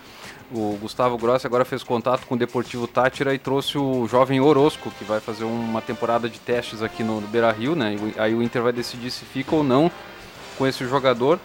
K: O Gustavo Grossi agora fez contato com o Deportivo Tátira e trouxe o jovem Orosco, que vai fazer uma temporada de testes aqui no, no Beira-Rio, né? E Aí o Inter vai decidir se fica ou não com esse jogador.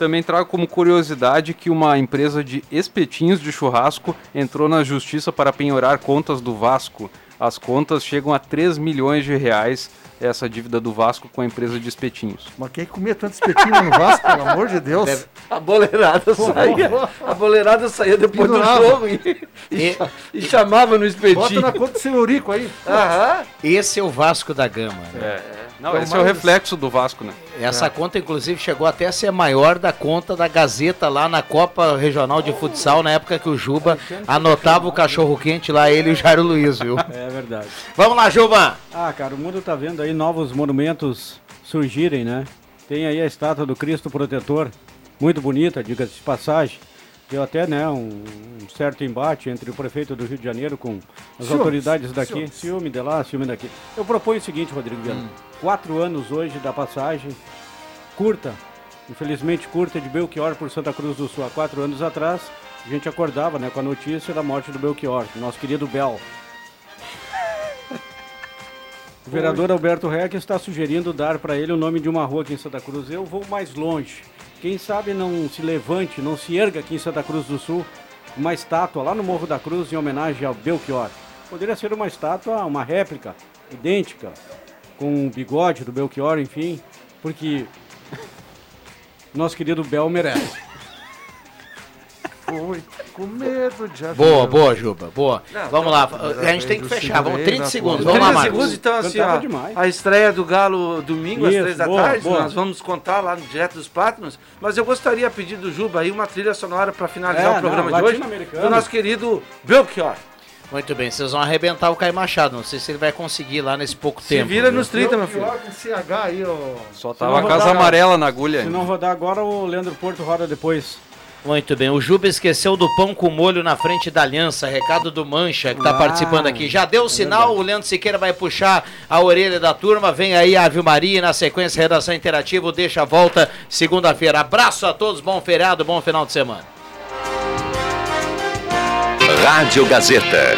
K: Também trago como curiosidade que uma empresa de espetinhos de churrasco entrou na justiça para penhorar contas do Vasco. as contas chegam a 3 milhões de reais essa dívida do Vasco com a empresa de espetinhos.
J: Mas quem comia tanto espetinho no Vasco, pelo amor de Deus? Deve...
F: A boleirada saía. A boleirada saía depois Pendurava. do jogo e, e, e, chamava no espetinho. Bota
J: na conta do senhorico aí.
D: Aham. Esse é o Vasco da Gama. Né?
K: É. Não, esse é o reflexo do Vasco, né?
D: Essa é. conta, inclusive, chegou até a ser maior da conta da Gazeta lá na Copa Regional de Futsal, na época que o Juba anotava o cachorro quente lá, ele e o Jairo Luiz, viu?
G: É verdade.
D: Vamos lá, Juba!
G: Ah, cara, o mundo tá vendo aí novos monumentos surgirem, né? Tem aí a estátua do Cristo Protetor, muito bonita, diga-se de passagem. Deu até né, um, um, certo embate entre o prefeito do Rio de Janeiro com as autoridades daqui. Ciúme. ciúme de lá, ciúme daqui. Eu proponho o seguinte, Rodrigo Viana. Hum. Quatro anos hoje da passagem, curta, infelizmente curta, de Belchior por Santa Cruz do Sul. Há quatro anos atrás, a gente acordava né, com a notícia da morte do Belchior, nosso querido Bel. O vereador Alberto Reck está sugerindo dar para ele o nome de uma rua aqui em Santa Cruz. Eu vou mais longe. Quem sabe não se levante, não se erga aqui em Santa Cruz do Sul uma estátua lá no Morro da Cruz em homenagem ao Belchior. Poderia ser uma estátua, uma réplica, idêntica, com o bigode do Belchior, enfim, porque nosso querido Bel merece.
J: Foi com medo de
D: Boa, boa, Juba, boa. Não, vamos lá, a gente tem que fechar, vamos 30 segundos, vamos lá, Marcos. segundos,
F: então assim, ó, a estreia do Galo domingo Isso, às 3 da boa, tarde, boa. nós vamos contar lá no Direto dos Patronos, mas eu gostaria de pedir do Juba aí uma trilha sonora para finalizar é, o programa não, de hoje, do nosso querido Belchior.
D: Muito bem, vocês vão arrebentar o Caio Machado. Não sei se ele vai conseguir lá nesse pouco Se tempo.
F: Se vira nos 30, meu filho.
J: CH aí, ó.
K: Só tava a casa amarela na agulha.
G: Se não rodar agora, o Leandro Porto roda depois.
D: Muito bem, o Juba esqueceu do pão com molho na frente da aliança, recado do Mancha, que está ah, participando aqui. Já deu o é sinal, o Leandro Siqueira vai puxar a orelha da turma, vem aí a Ave Maria, na sequência, redação interativa, deixa a volta segunda-feira. Abraço a todos, bom feriado, bom final de semana.
A: Rádio Gazeta.